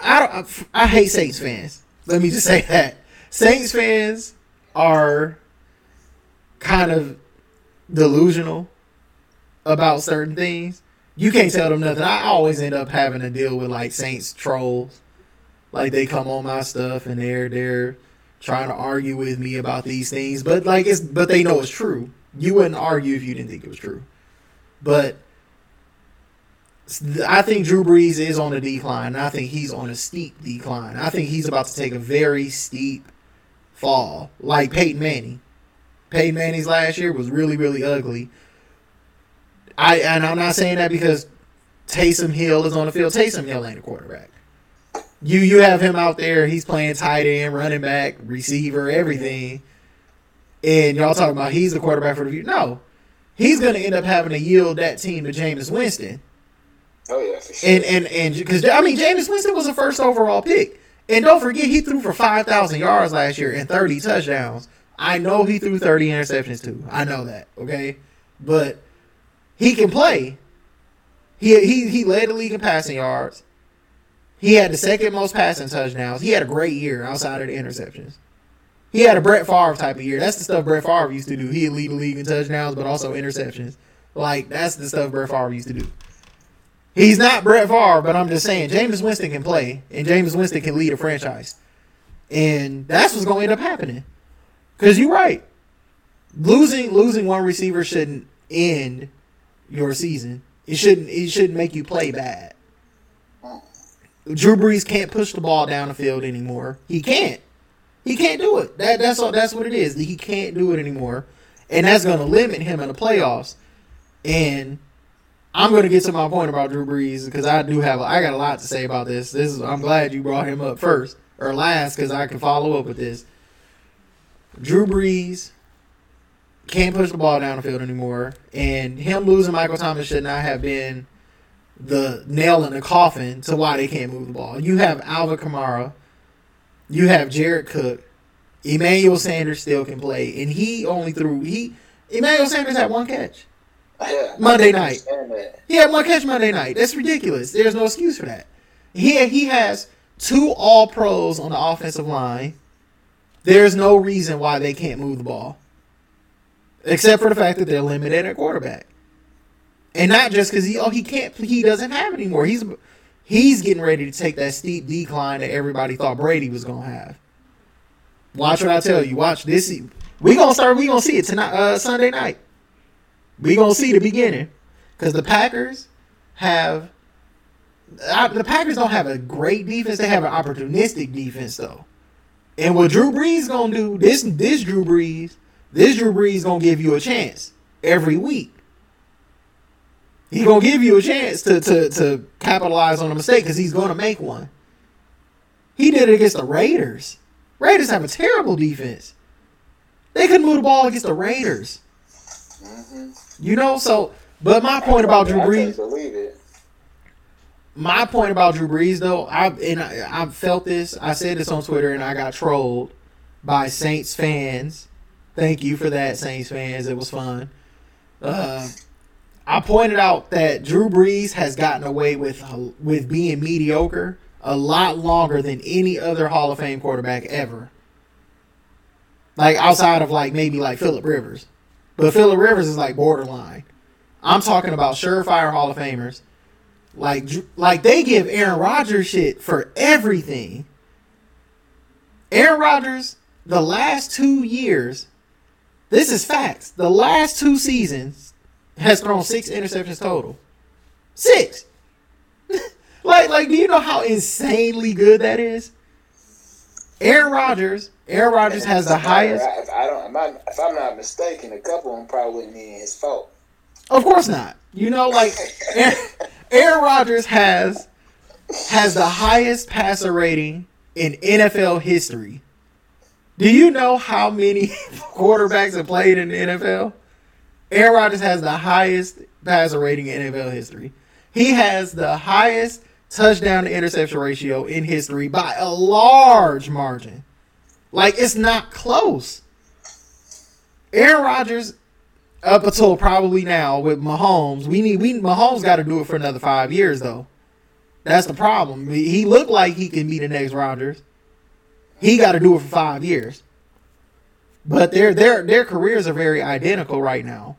I, I, I hate Saints fans. Let me just say that. Saints fans are kind of delusional about certain things. You can't tell them nothing. I always end up having to deal with like Saints trolls. Like they come on my stuff and they're they're trying to argue with me about these things, but like it's but they know it's true. You wouldn't argue if you didn't think it was true. But I think Drew Brees is on a decline. I think he's on a steep decline. I think he's about to take a very steep fall, like Peyton Manning. Peyton Manning's last year was really, really ugly. I and I'm not saying that because Taysom Hill is on the field. Taysom Hill ain't a quarterback. You you have him out there. He's playing tight end, running back, receiver, everything. And y'all talking about he's the quarterback for the future. No, he's going to end up having to yield that team to Jameis Winston. Oh yeah, for sure. And and and because I mean Jameis Winston was a first overall pick, and don't forget he threw for five thousand yards last year and thirty touchdowns. I know he threw thirty interceptions too. I know that. Okay, but he can play. He he he led the league in passing yards. He had the second most passing touchdowns. He had a great year outside of the interceptions. He had a Brett Favre type of year. That's the stuff Brett Favre used to do. He'd lead the league in touchdowns, but also interceptions. Like that's the stuff Brett Favre used to do. He's not Brett Favre, but I'm just saying Jameis Winston can play, and Jameis Winston can lead a franchise, and that's what's going to end up happening. Because you're right, losing losing one receiver shouldn't end your season. It shouldn't it shouldn't make you play bad. Drew Brees can't push the ball down the field anymore. He can't. He can't do it. That that's all. That's what it is. He can't do it anymore, and that's going to limit him in the playoffs. And I'm going to get to my point about Drew Brees because I do have. A, I got a lot to say about this. This is. I'm glad you brought him up first or last because I can follow up with this. Drew Brees can't push the ball down the field anymore, and him losing Michael Thomas should not have been the nail in the coffin to why they can't move the ball. You have Alvin Kamara, you have Jared Cook, Emmanuel Sanders still can play, and he only threw he Emmanuel Sanders had one catch. Yeah, Monday night. He had one catch Monday night. That's ridiculous. There's no excuse for that. He he has two All Pros on the offensive line. There's no reason why they can't move the ball, except for the fact that they're limited at quarterback, and not just because he oh he can't he doesn't have anymore. He's he's getting ready to take that steep decline that everybody thought Brady was gonna have. Watch what I tell you. Watch this. We gonna start. We gonna see it tonight. Uh, Sunday night. We gonna see the beginning because the Packers have uh, the Packers don't have a great defense. They have an opportunistic defense though. And what Drew Brees gonna do? This this Drew Brees, this Drew Brees gonna give you a chance every week. He gonna give you a chance to to to capitalize on a mistake because he's gonna make one. He did it against the Raiders. Raiders have a terrible defense. They couldn't move the ball against the Raiders. hmm You know, so but my point about Drew Brees, can't believe it. My point about Drew Brees though, I and I, I felt this. I said this on Twitter, and I got trolled by Saints fans. Thank you for that, Saints fans. It was fun. Uh, I pointed out that Drew Brees has gotten away with with being mediocre a lot longer than any other Hall of Fame quarterback ever. Like outside of like maybe like Philip Rivers, but Philip Rivers is like borderline. I'm talking about surefire Hall of Famers. Like, like they give Aaron Rodgers shit for everything. Aaron Rodgers, the last two years, this is facts. The last two seasons has thrown six interceptions total. Six. like, like, do you know how insanely good that is? Aaron Rodgers. Aaron Rodgers has the highest. If I don't, if I'm, if I'm not mistaken, a couple of them probably wouldn't be his fault. Of course not. You know, like Aaron, Aaron Rodgers has has the highest passer rating in NFL history. Do you know how many quarterbacks have played in the NFL? Aaron Rodgers has the highest passer rating in NFL history. He has the highest touchdown to interception ratio in history by a large margin. Like it's not close. Aaron Rodgers, up until probably now with Mahomes, we need we Mahomes got to do it for another five years though. That's the problem. He looked like he can be the next Rodgers. He got to do it for five years. But their their their careers are very identical right now.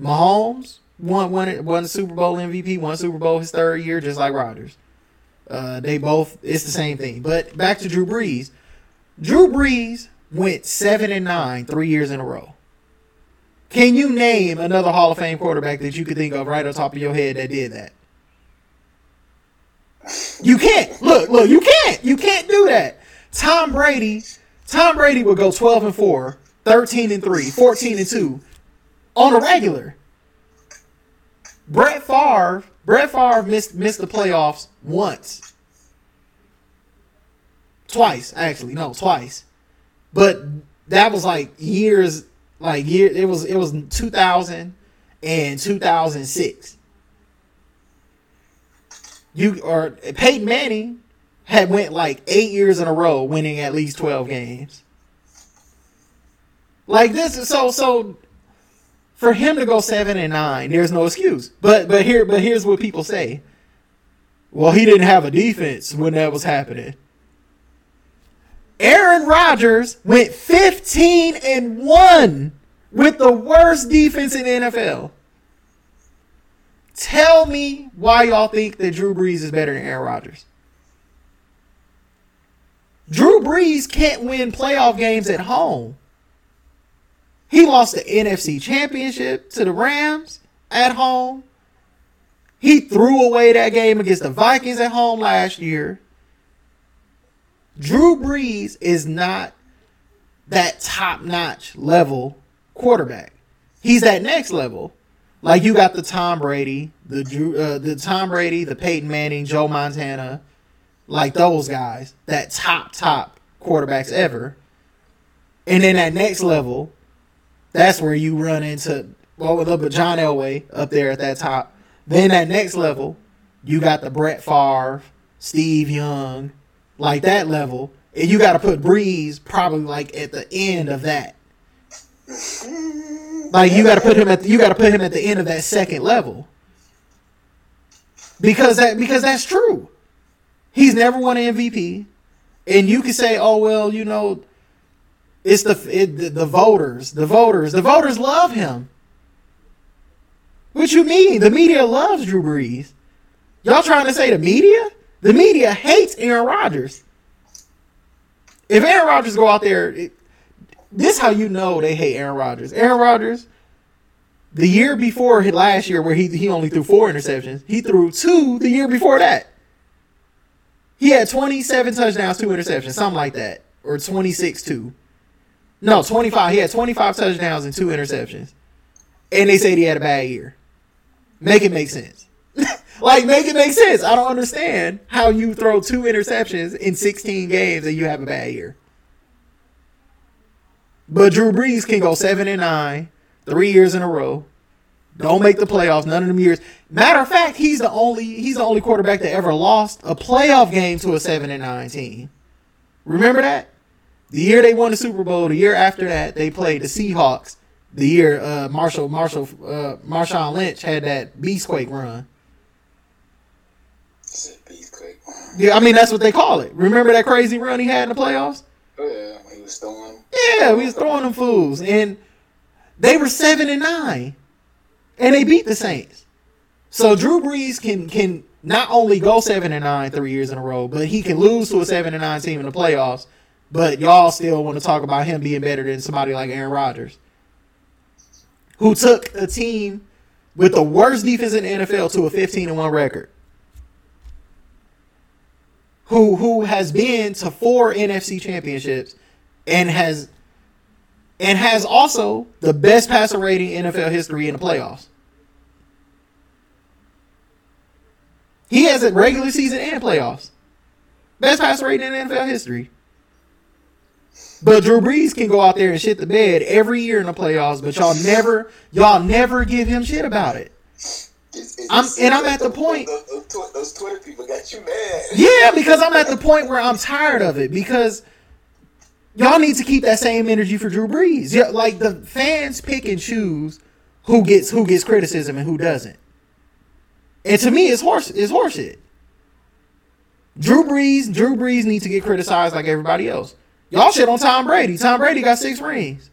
Mahomes won won won Super Bowl MVP, won Super Bowl his third year, just like Rodgers. Uh, they both it's the same thing. But back to Drew Brees. Drew Brees went seven and nine three years in a row. Can you name another Hall of Fame quarterback that you could think of right on top of your head that did that? You can't. Look, look, you can't. You can't do that. Tom Brady, Tom Brady would go 12 and 4, 13 and 3, 14 and 2 on a regular. Brett Favre, Brett Favre missed missed the playoffs once. Twice, actually. No, twice. But that was like years like year it was it was 2000 and 2006. You or Peyton Manning had went like 8 years in a row winning at least 12 games. Like this is so so for him to go 7 and 9, there's no excuse. But but here but here's what people say. Well, he didn't have a defense when that was happening. Aaron Rodgers went 15 and 1 with the worst defense in the NFL. Tell me why y'all think that Drew Brees is better than Aaron Rodgers. Drew Brees can't win playoff games at home. He lost the NFC Championship to the Rams at home. He threw away that game against the Vikings at home last year. Drew Brees is not that top notch level quarterback. He's that next level. Like you got the Tom Brady, the Drew, uh, the Tom Brady, the Peyton Manning, Joe Montana, like those guys, that top top quarterbacks ever. And then that next level, that's where you run into well with John Elway up there at that top. Then that next level, you got the Brett Favre, Steve Young, like that level, and you got to put Brees probably like at the end of that. Like you got to put him at the, you got to put him at the end of that second level. Because that because that's true. He's never won an MVP, and you can say, "Oh well, you know, it's the it, the, the voters, the voters, the voters love him." What you mean? The media loves Drew Brees. Y'all trying to say the media? The media hates Aaron Rodgers. If Aaron Rodgers go out there, it, this how you know they hate Aaron Rodgers. Aaron Rodgers, the year before last year, where he he only threw four interceptions, he threw two the year before that. He had 27 touchdowns, two interceptions, something like that, or 26 two. No, 25. He had 25 touchdowns and two interceptions, and they said he had a bad year. Make it make sense. like, make it make sense. I don't understand how you throw two interceptions in 16 games and you have a bad year. But Drew Brees can go seven and nine, three years in a row. Don't make the playoffs none of them years. Matter of fact, he's the only he's the only quarterback that ever lost a playoff game to a seven and nine team. Remember that? The year they won the Super Bowl, the year after that, they played the Seahawks. The year uh, Marshall Marshall uh, Marshawn Lynch had that Beastquake run. Beastquake. Yeah, I mean that's what they call it. Remember that crazy run he had in the playoffs? Oh yeah, he was throwing. Yeah, we was throwing them fools, and they were seven and nine, and they beat the Saints. So Drew Brees can can not only go seven and nine three years in a row, but he can lose to a seven and nine team in the playoffs. But y'all still want to talk about him being better than somebody like Aaron Rodgers, who took a team with the worst defense in the NFL to a fifteen and one record. Who who has been to four NFC championships and has and has also the best passer rating in NFL history in the playoffs. He has a regular season and playoffs. Best passer rating in NFL history. But Drew Brees can go out there and shit the bed every year in the playoffs, but y'all never, y'all never give him shit about it. I'm- and I'm at the point- those, those Twitter people got you mad. Yeah, because I'm at the point where I'm tired of it because Y'all need to keep that same energy for Drew Brees. Yeah, like the fans pick and choose who gets who gets criticism and who doesn't. And to me, it's horse it's horseshit. Drew Brees, Drew Brees needs to get criticized like everybody else. Y'all shit on Tom Brady. Tom Brady got six rings.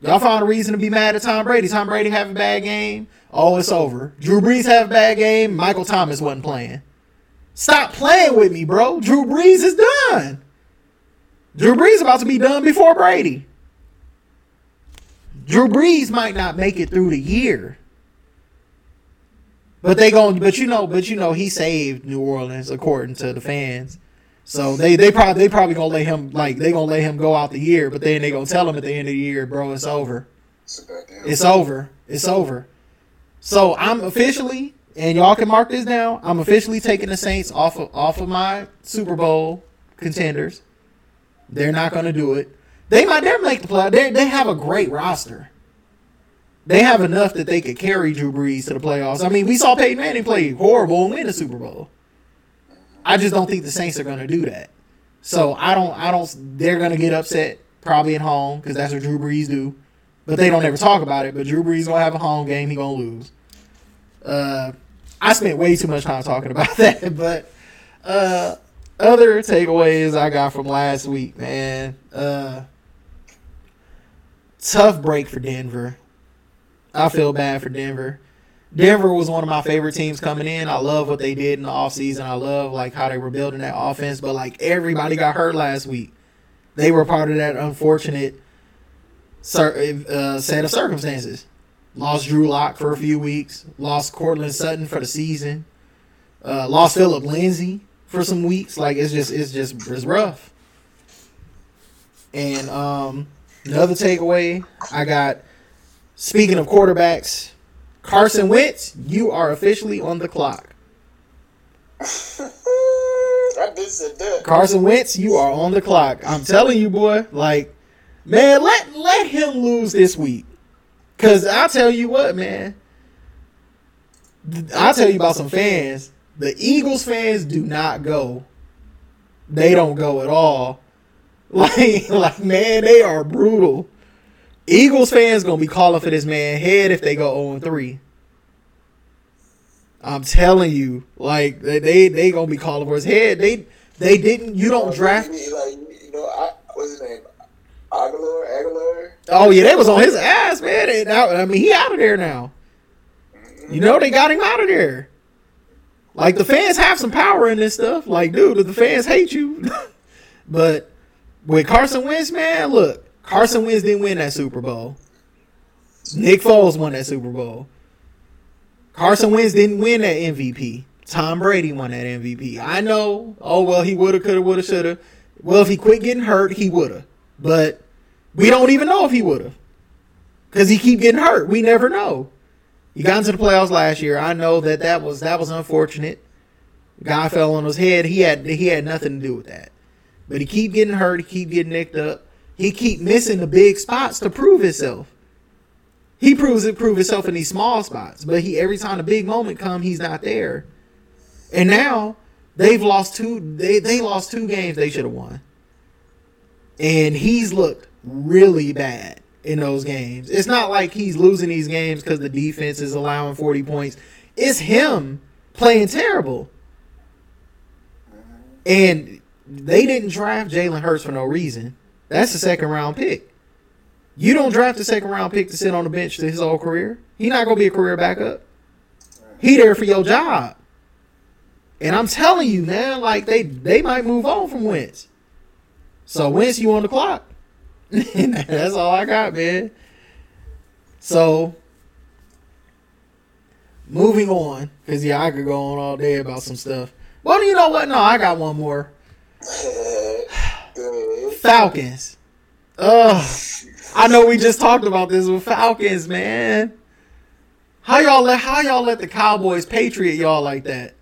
Y'all found a reason to be mad at Tom Brady. Tom Brady have a bad game. Oh, it's over. Drew Brees have a bad game. Michael Thomas wasn't playing. Stop playing with me, bro. Drew Brees is done. Drew Brees about to be done before Brady. Drew Brees might not make it through the year. But they going but you know, but you know he saved New Orleans according to the fans. So they they probably they probably gonna let him like they gonna let him go out the year, but then they gonna tell him at the end of the year, bro, it's over. It's over. It's over. So I'm officially, and y'all can mark this down. I'm officially taking the Saints off of off of my Super Bowl contenders. They're not gonna do it. They might never make the play. They they have a great roster. They have enough that they could carry Drew Brees to the playoffs. I mean, we saw Peyton Manning play horrible and win the Super Bowl. I just don't think the Saints are going to do that. So I don't, I don't. They're going to get upset probably at home because that's what Drew Brees do. But they don't ever talk about it. But Drew Brees gonna have a home game. He gonna lose. Uh, I spent way too much time talking about that. But uh, other takeaways I got from last week, man. Uh, tough break for Denver. I feel bad for Denver. Denver was one of my favorite teams coming in. I love what they did in the offseason. I love like how they were building that offense, but like everybody got hurt last week. They were part of that unfortunate uh, set of circumstances. Lost Drew Lock for a few weeks. Lost Courtland Sutton for the season. Uh, lost Phillip Lindsay for some weeks. Like it's just it's just it's rough. And um, another takeaway I got Speaking of quarterbacks, Carson Wentz, you are officially on the clock. I did said that. Carson Wentz, you are on the clock. I'm telling you, boy. Like, man, let let him lose this week. Cause I'll tell you what, man. I'll tell you about some fans. The Eagles fans do not go. They don't go at all. Like, like man, they are brutal. Eagles fans gonna be calling for this man head if they go 0 3. I'm telling you, like they they gonna be calling for his head. They they didn't. You don't draft. Like you know, I, what's his name? Agholor, Agholor. Oh yeah, they was on his ass, man. And now, I mean, he out of there now. You know they got him out of there. Like the fans have some power in this stuff. Like, dude, the fans hate you. but with Carson Wentz, man, look, Carson Wentz didn't win that Super Bowl. Nick Foles won that Super Bowl. Carson Wentz didn't win that MVP. Tom Brady won that MVP. I know. Oh well, he woulda, coulda, woulda, shoulda. Well, if he quit getting hurt, he woulda. But we don't even know if he woulda, because he keep getting hurt. We never know. He got into the playoffs last year. I know that that was that was unfortunate. Guy fell on his head. He had he had nothing to do with that. But he keep getting hurt. He keep getting nicked up. He keep missing the big spots to prove himself. He proves it prove himself in these small spots, but he every time the big moment come, he's not there. And now they've lost two. They they lost two games they should have won, and he's looked really bad in those games. It's not like he's losing these games because the defense is allowing forty points. It's him playing terrible, and they didn't draft Jalen Hurts for no reason. That's a second round pick. You don't draft a second round pick to sit on the bench to his whole career. He's not gonna be a career backup. He there for your job. And I'm telling you, man, like they they might move on from Wentz. So Wentz, you on the clock. That's all I got, man. So moving on, because yeah, I could go on all day about some stuff. Well, you know what? No, I got one more. Falcons. Ugh. I know we just talked about this with Falcons, man. How y'all let how y'all let the Cowboys patriot y'all like that?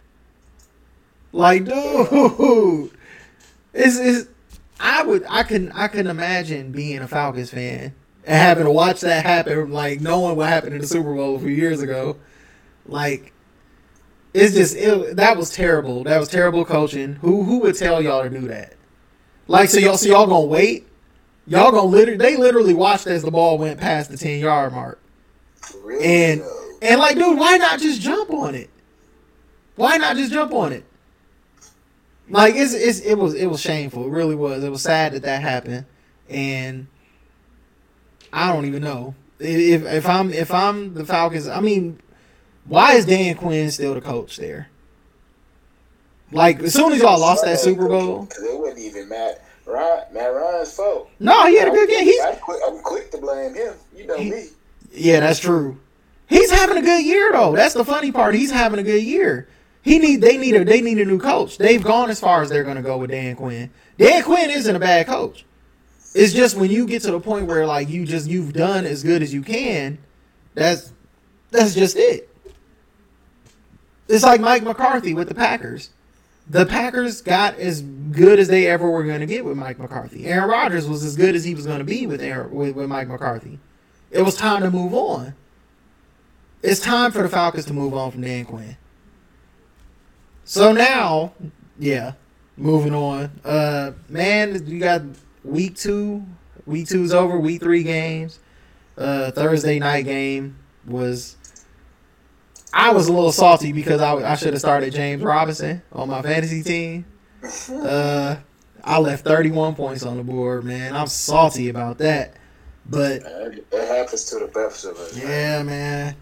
Like, dude. It's, it's I would I can I can imagine being a Falcons fan and having to watch that happen, like knowing what happened in the Super Bowl a few years ago. Like it's just it, that was terrible. That was terrible coaching. Who who would tell y'all to do that? Like so y'all so y'all gonna wait? Y'all gonna literally they literally watched as the ball went past the ten yard mark. Really, And and like, dude, why not just jump on it? Why not just jump on it? Like it's, it's it was it was shameful. It really was. It was sad that that happened, and I don't even know if if I'm if I'm the Falcons. I mean, why is Dan Quinn still the coach there? Like as soon as y'all lost that Super Bowl, because it wasn't even Matt Ryan, Matt Ryan's fault. no, he had a good game. He's I'm quick, I'm quick to blame him. You know He- me. Yeah, that's true. He's having a good year though. That's the funny part. He's having a good year. He need they need a they need a new coach. They've gone as far as they're gonna go with Dan Quinn. Dan Quinn isn't a bad coach. It's just when you get to the point where like you just you've done as good as you can, that's that's just it. It's like Mike McCarthy with the Packers. The Packers got as good as they ever were going to get with Mike McCarthy. Aaron Rodgers was as good as he was going to be with Aaron, with, with Mike McCarthy. It was time to move on. It's time for the Falcons to move on from Dan Quinn. So now, yeah, moving on. Uh, man, you got week two. Week two's over. Week three games. Uh, Thursday night game was. I was a little salty because I, I should have started James Robinson on my fantasy team. Uh, I left 31 points on the board, man. I'm salty about that. But It it happens to the best of us. yeah, man.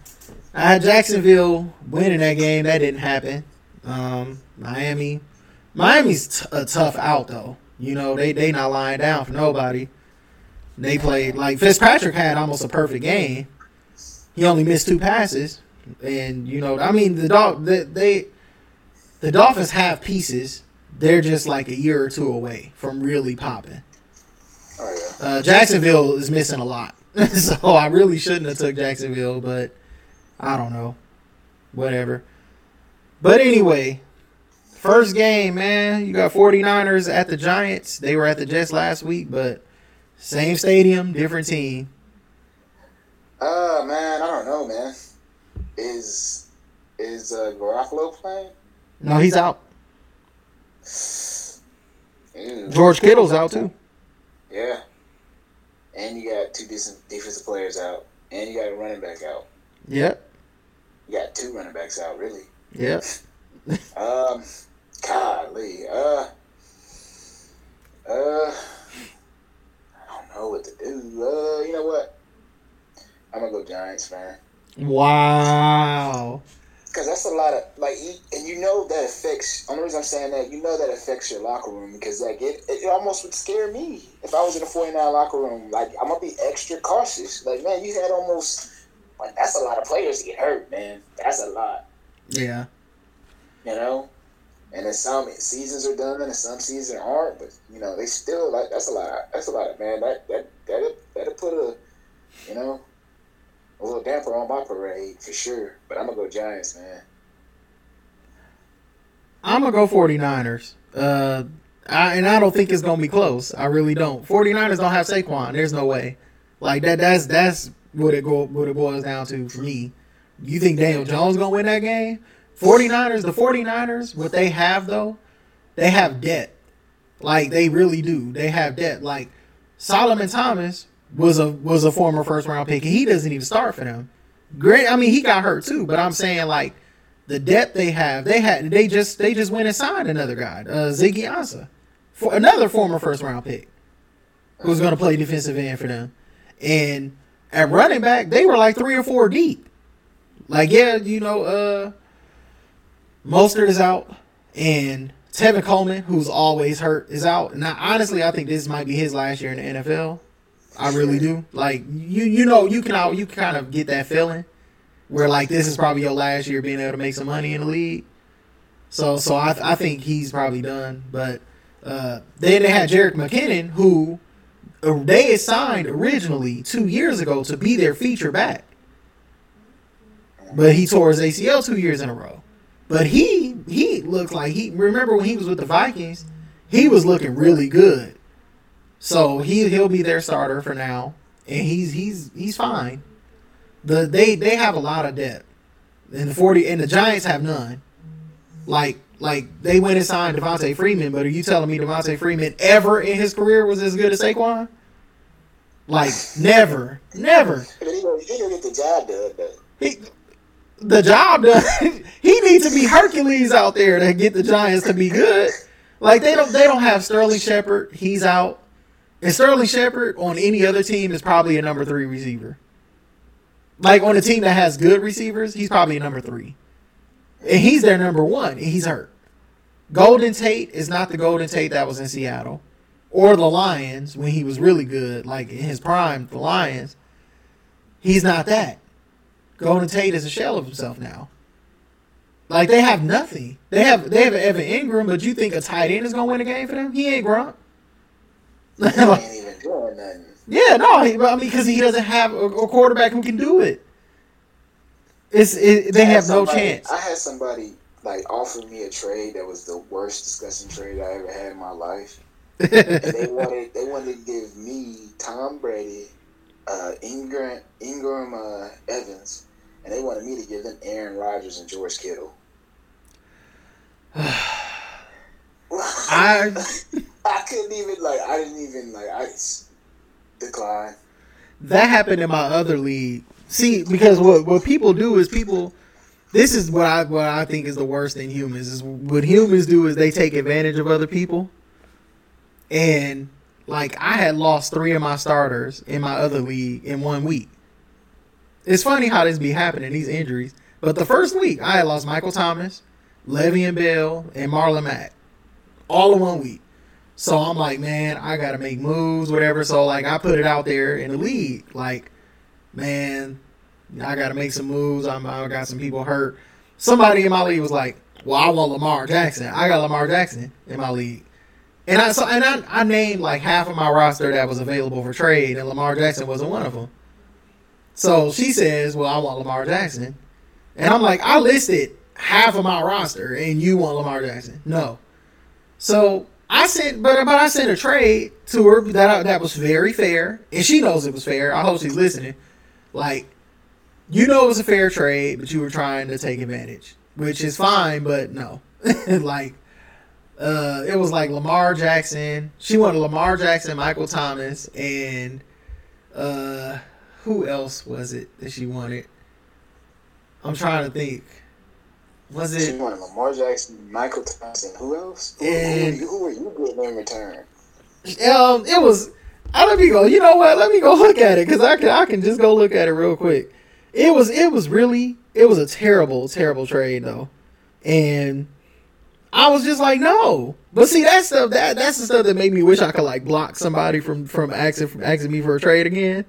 I had Jacksonville winning that game. That didn't happen. Um, Miami, Miami's t- a tough out though. You know they they not lying down for nobody. They played like Fitzpatrick had almost a perfect game. He only missed two passes, and you know I mean the dog the, they the Dolphins have pieces. They're just like a year or two away from really popping. Oh yeah. Uh, Jacksonville is missing a lot, so I really shouldn't have took Jacksonville, but I don't know, whatever. But anyway, first game, man, you got 49ers at the Giants. They were at the Jets last week, but same stadium, different team. Uh man, I don't know, man. Is is uh, Garoppolo playing? No, he's out. Ew. George Kittle's out too. Yeah. And you got two decent defensive players out, and you got a running back out. Yep, You got two running backs out, really. yep. Um, golly, uh, uh, I don't know what to do. Uh, you know what? I'm gonna go Giants, man. Wow. Because that's a lot of like, you- and you know that affects. Only reason I'm saying that, you know that affects your locker room because like it, it almost would scare me if I was in a 49 locker room. Like I'm gonna be extra cautious. Like man, you had almost like that's a lot of players to get hurt, man. That's a lot, Yeah. you know. And then some seasons are done, and some seasons aren't. But you know they still like that's a lot. That's a lot, man. That that that that'll put a, you know, a little damper on my parade for sure. But I'm gonna go Giants, man. I'm gonna go 49ers. Uh, I, and I don't think it's gonna be close. I really don't. 49ers don't have Saquon. There's no way. Like that. That's that's what it go what it boils down to for me. You think Daniel Jones gonna win that game? 49ers. The 49ers. What they have though, they have debt. Like they really do. They have debt. Like Solomon Thomas was a was a former first round pick. and He doesn't even start for them. Great. I mean, he got hurt too. But I'm saying like the depth they have. They had they just they just went and signed another guy, uh, Ziggy Ansah, for another former first round pick, who's going to play defensive end for them. And at running back, they were like three or four deep. Like yeah, you know, uh, Mostert is out, and Tevin Coleman, who's always hurt, is out. Now, honestly, I think this might be his last year in the NFL. I really do. Like you, you know, you can you can kind of get that feeling where like this is probably your last year being able to make some money in the league. So, so I, I think he's probably done. But uh, then they had Jerick McKinnon, who uh, they had signed originally two years ago to be their feature back, but he tore his ACL two years in a row. But he he looked like he remember when he was with the Vikings, he was looking really good. So he he'll be their starter for now, and he's he's he's fine. The they they have a lot of depth, and the forty and the Giants have none. Like Like they went and signed Devonta Freeman, but are you telling me Devonta Freeman ever in his career was as good as Saquon? Like never, never. He gonna, he gonna get the job done. Though. He, the job done. he needs to be Hercules out there to get the Giants to be good. Like they don't they don't have Sterling Shepard. He's out. And Sterling Shepard on any other team is probably a number three receiver. Like on a team that has good receivers, he's probably a number three. And he's their number one. And he's hurt. Golden Tate is not the Golden Tate that was in Seattle. Or the Lions when he was really good, like in his prime, the Lions. He's not that. Golden Tate is a shell of himself now. Like they have nothing. They have they have Evan Engram, but you think a tight end is gonna win a game for them? He ain't Gronk. He ain't even doing nothing. yeah, no, he, I mean because he doesn't have a, a quarterback who can do it. It's it, they have no chance. I had somebody like offer me a trade that was the worst disgusting trade I ever had in my life. and they wanted they wanted to give me Tom Brady, uh, Ingram Ingram uh, Evans, and they wanted me to give them Aaron Rodgers and George Kittle. I I couldn't even like I didn't even like I declined. that happened in my other league. See, because what what people do is people. This is what I what I think is the worst in humans is what humans do is they take advantage of other people. And like I had lost three of my starters in my other league in one week. It's funny how this be happening these injuries. But the first week I had lost Michael Thomas, Le'Veon Bell, and Marlon Mack, all in one week. So I'm like, man, I gotta make moves, whatever. So like, I put it out there in the league, like, man, I gotta make some moves. I'm, I got some people hurt. Somebody in my league was like, well, I want Lamar Jackson. I got Lamar Jackson in my league, and I so and I, I named like half of my roster that was available for trade, and Lamar Jackson wasn't one of them. So she says, well, I want Lamar Jackson, and I'm like, I listed half of my roster, and you want Lamar Jackson? No. So I sent, but but I sent a trade to her that I, that was very fair, and she knows it was fair. I hope she's listening. Like, you know, it was a fair trade, but you were trying to take advantage, which is fine, but no, like. Uh, it was like Lamar Jackson. She wanted Lamar Jackson, Michael Thomas, and uh, who else was it that she wanted? I'm trying to think. Was She it? wanted Lamar Jackson, Michael Thompson, who else? Who, And- who, who are you getting in return? Um, it was. I let me go. You know what? Let me go look at it because I can. I can just go look at it real quick. It was. It was really. It was a terrible, terrible trade though, and I was just like, no. But see, that stuff. That that's the stuff that made me wish I could like block somebody from from asking from asking me for a trade again.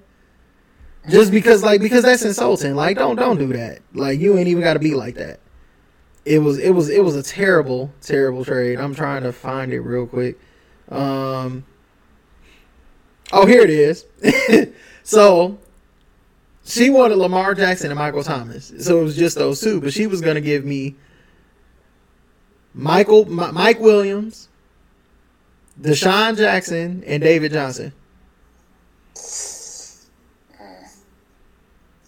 Just because, like, because that's insulting. Like, don't don't do that. Like, you ain't even got to be like that. It was it was it was a terrible terrible trade. I'm trying to find it real quick. Um. Oh, here it is. so she wanted Lamar Jackson and Michael Thomas. So it was just those two, but she was gonna give me Michael Mi- Mike Williams, DeSean Jackson, and David Johnson.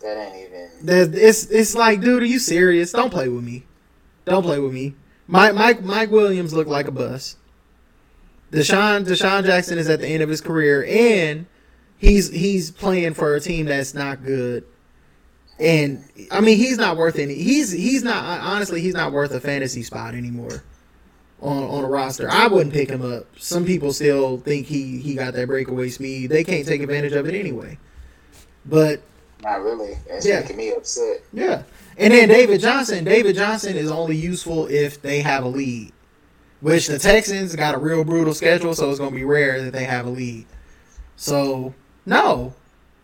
That ain't even. There's, it's it's like, dude, are you serious? Don't play with me. Don't play with me. Mike Mike Mike Williams looked like a bust. DeSean DeSean Jackson is at the end of his career, and he's he's playing for a team that's not good. And I mean, he's not worth any. He's he's not honestly. He's not worth a fantasy spot anymore on on a roster. I wouldn't pick him up. Some people still think he he got that breakaway speed. They can't take advantage of it anyway. But Not really. It's Yeah. making me upset. yeah. And then David Johnson. David Johnson is only useful if they have a lead, which the Texans got a real brutal schedule, so it's going to be rare that they have a lead. So, no.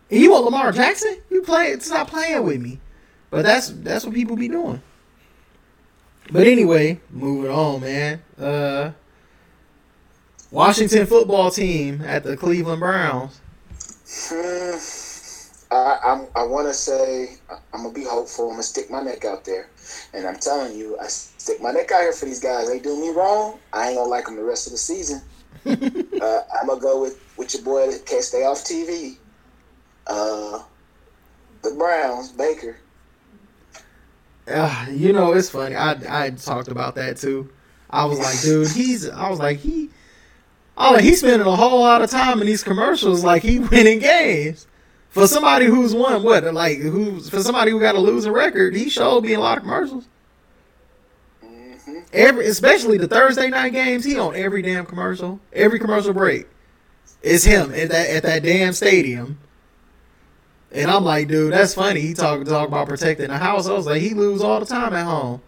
You want Lamar Jackson? You play stop playing with me. But that's that's what people be doing. But anyway, moving on, man. Uh Washington football team at the Cleveland Browns. I I'm, I want to say I'm gonna be hopeful. I'm gonna stick my neck out there, and I'm telling you, I stick my neck out here for these guys. They do me wrong. I ain't gonna like them the rest of the season. uh, I'm gonna go with with your boy that can't stay off TV. Uh, the Browns, Baker. Uh, you know, it's funny. I I talked about that too. I was like, dude, he's. I was like, he. Oh, like, he's spending a whole lot of time in these commercials, like he winning games. For somebody who's won what, like who's for somebody who got a losing record, he showed me a lot of commercials. hmm Every, especially the Thursday night games, he on every damn commercial, every commercial break. It's him at that at that damn stadium. And I'm like, dude, that's funny. He talk talk about protecting the house. I was like, he lose all the time at home.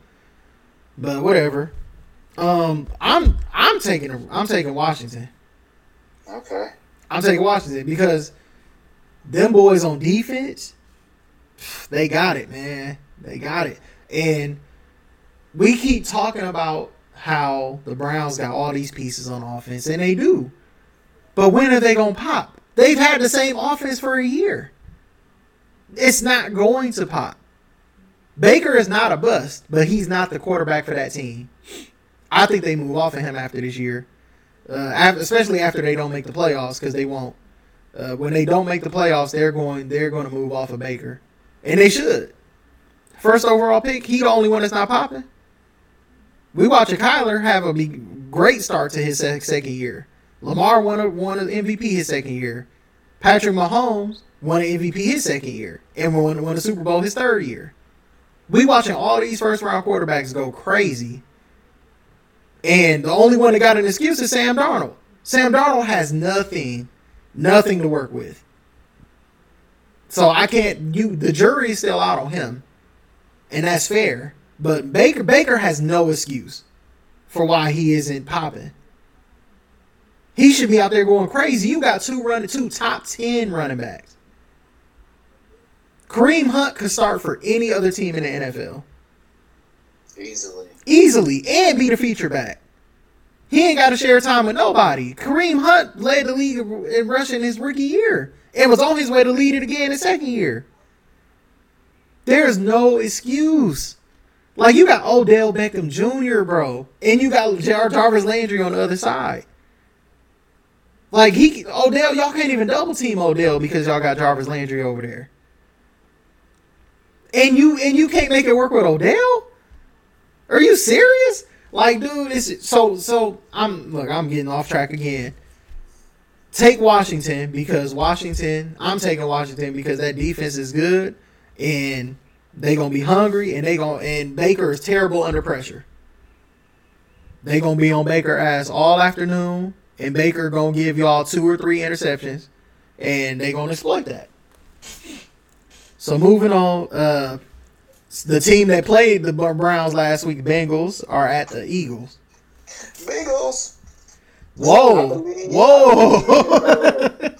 But whatever. Um, I'm I'm taking I'm taking Washington. Okay. I'm taking Washington because them boys on defense, they got it, man. They got it. And we keep talking about how the Browns got all these pieces on offense, and they do. But when are they gonna pop? They've had the same offense for a year. It's not going to pop. Baker is not a bust, but he's not the quarterback for that team. I think they move off of him after this year, uh, especially after they don't make the playoffs because they won't. Uh, when they don't make the playoffs, they're going they're going to move off of Baker, and they should. First overall pick, he the only one that's not popping. We watching Kyler have a great start to his second year. Lamar won a won an MVP his second year. Patrick Mahomes won an MVP his second year, and won won a Super Bowl his third year. We watching all these first round quarterbacks go crazy, and the only one that got an excuse is Sam Darnold. Sam Darnold has nothing, nothing to work with. So I can't. You the jury is still out on him, and that's fair. But Baker Baker has no excuse for why he isn't popping. He should be out there going crazy. You got two running, two top ten running backs. Kareem Hunt could start for any other team in the NFL Easily. easily and be the feature back. He ain't got to share time with nobody. Kareem Hunt led the league in rushing his rookie year and was on his way to lead it again his second year. There's no excuse. Like you got Odell Beckham Jr., bro, and you got Jar- Jarvis Landry on the other side. Like he Odell, y'all can't even double team Odell because y'all got Jarvis Landry over there. And you and you can't make it work with Odell? Are you serious? Like, dude, it's so so. I'm look. I'm getting off track again. Take Washington because Washington. I'm taking Washington because that defense is good, and they gonna be hungry, and they gonna and Baker is terrible under pressure. They gonna be on Baker ass all afternoon, and Baker gonna give y'all two or three interceptions, and they gonna exploit that. So moving on, uh, the team that played the Browns last week, Bengals, are at the Eagles. Bengals. Whoa, whoa!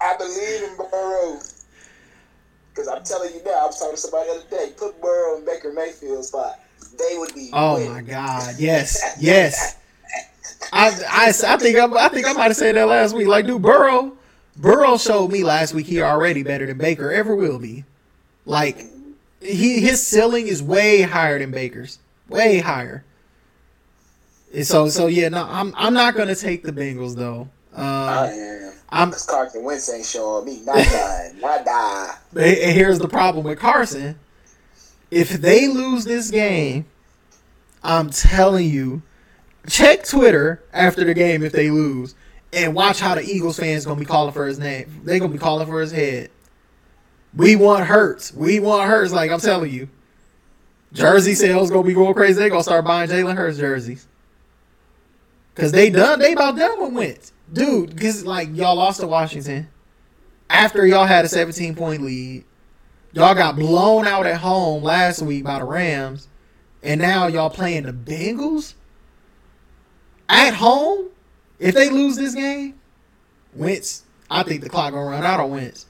I believe in Burrow. Because I'm telling you now, I was talking to somebody the other day. Put Burrow in Baker Mayfield's spot. They would be. oh winning. my God! Yes, yes. I, I, I think I, I think I might have said that last week. Like, dude, Burrow, Burrow showed me last week he already better than Baker ever will be. Like, he his ceiling is way higher than Baker's, way higher. And so so yeah, no, I'm I'm not gonna take the Bengals though. I Uh, am. I'm Because Carson Wentz ain't showing me. Not dying. Not die. And here's the problem with Carson. If they lose this game, I'm telling you, check Twitter after the game if they lose, and watch how the Eagles fans gonna be calling for his name. They gonna be calling for his head. We want Hurts. We want Hurts. Like I'm telling you, jersey sales gonna be going crazy. They gonna start buying Jalen Hurts jerseys. Cause they done. They about done with Wentz, dude. Cause like y'all lost to Washington after y'all had a 17 point lead. Y'all got blown out at home last week by the Rams, and now y'all playing the Bengals at home. If they lose this game, Wentz, I think the clock gonna run out on Wentz.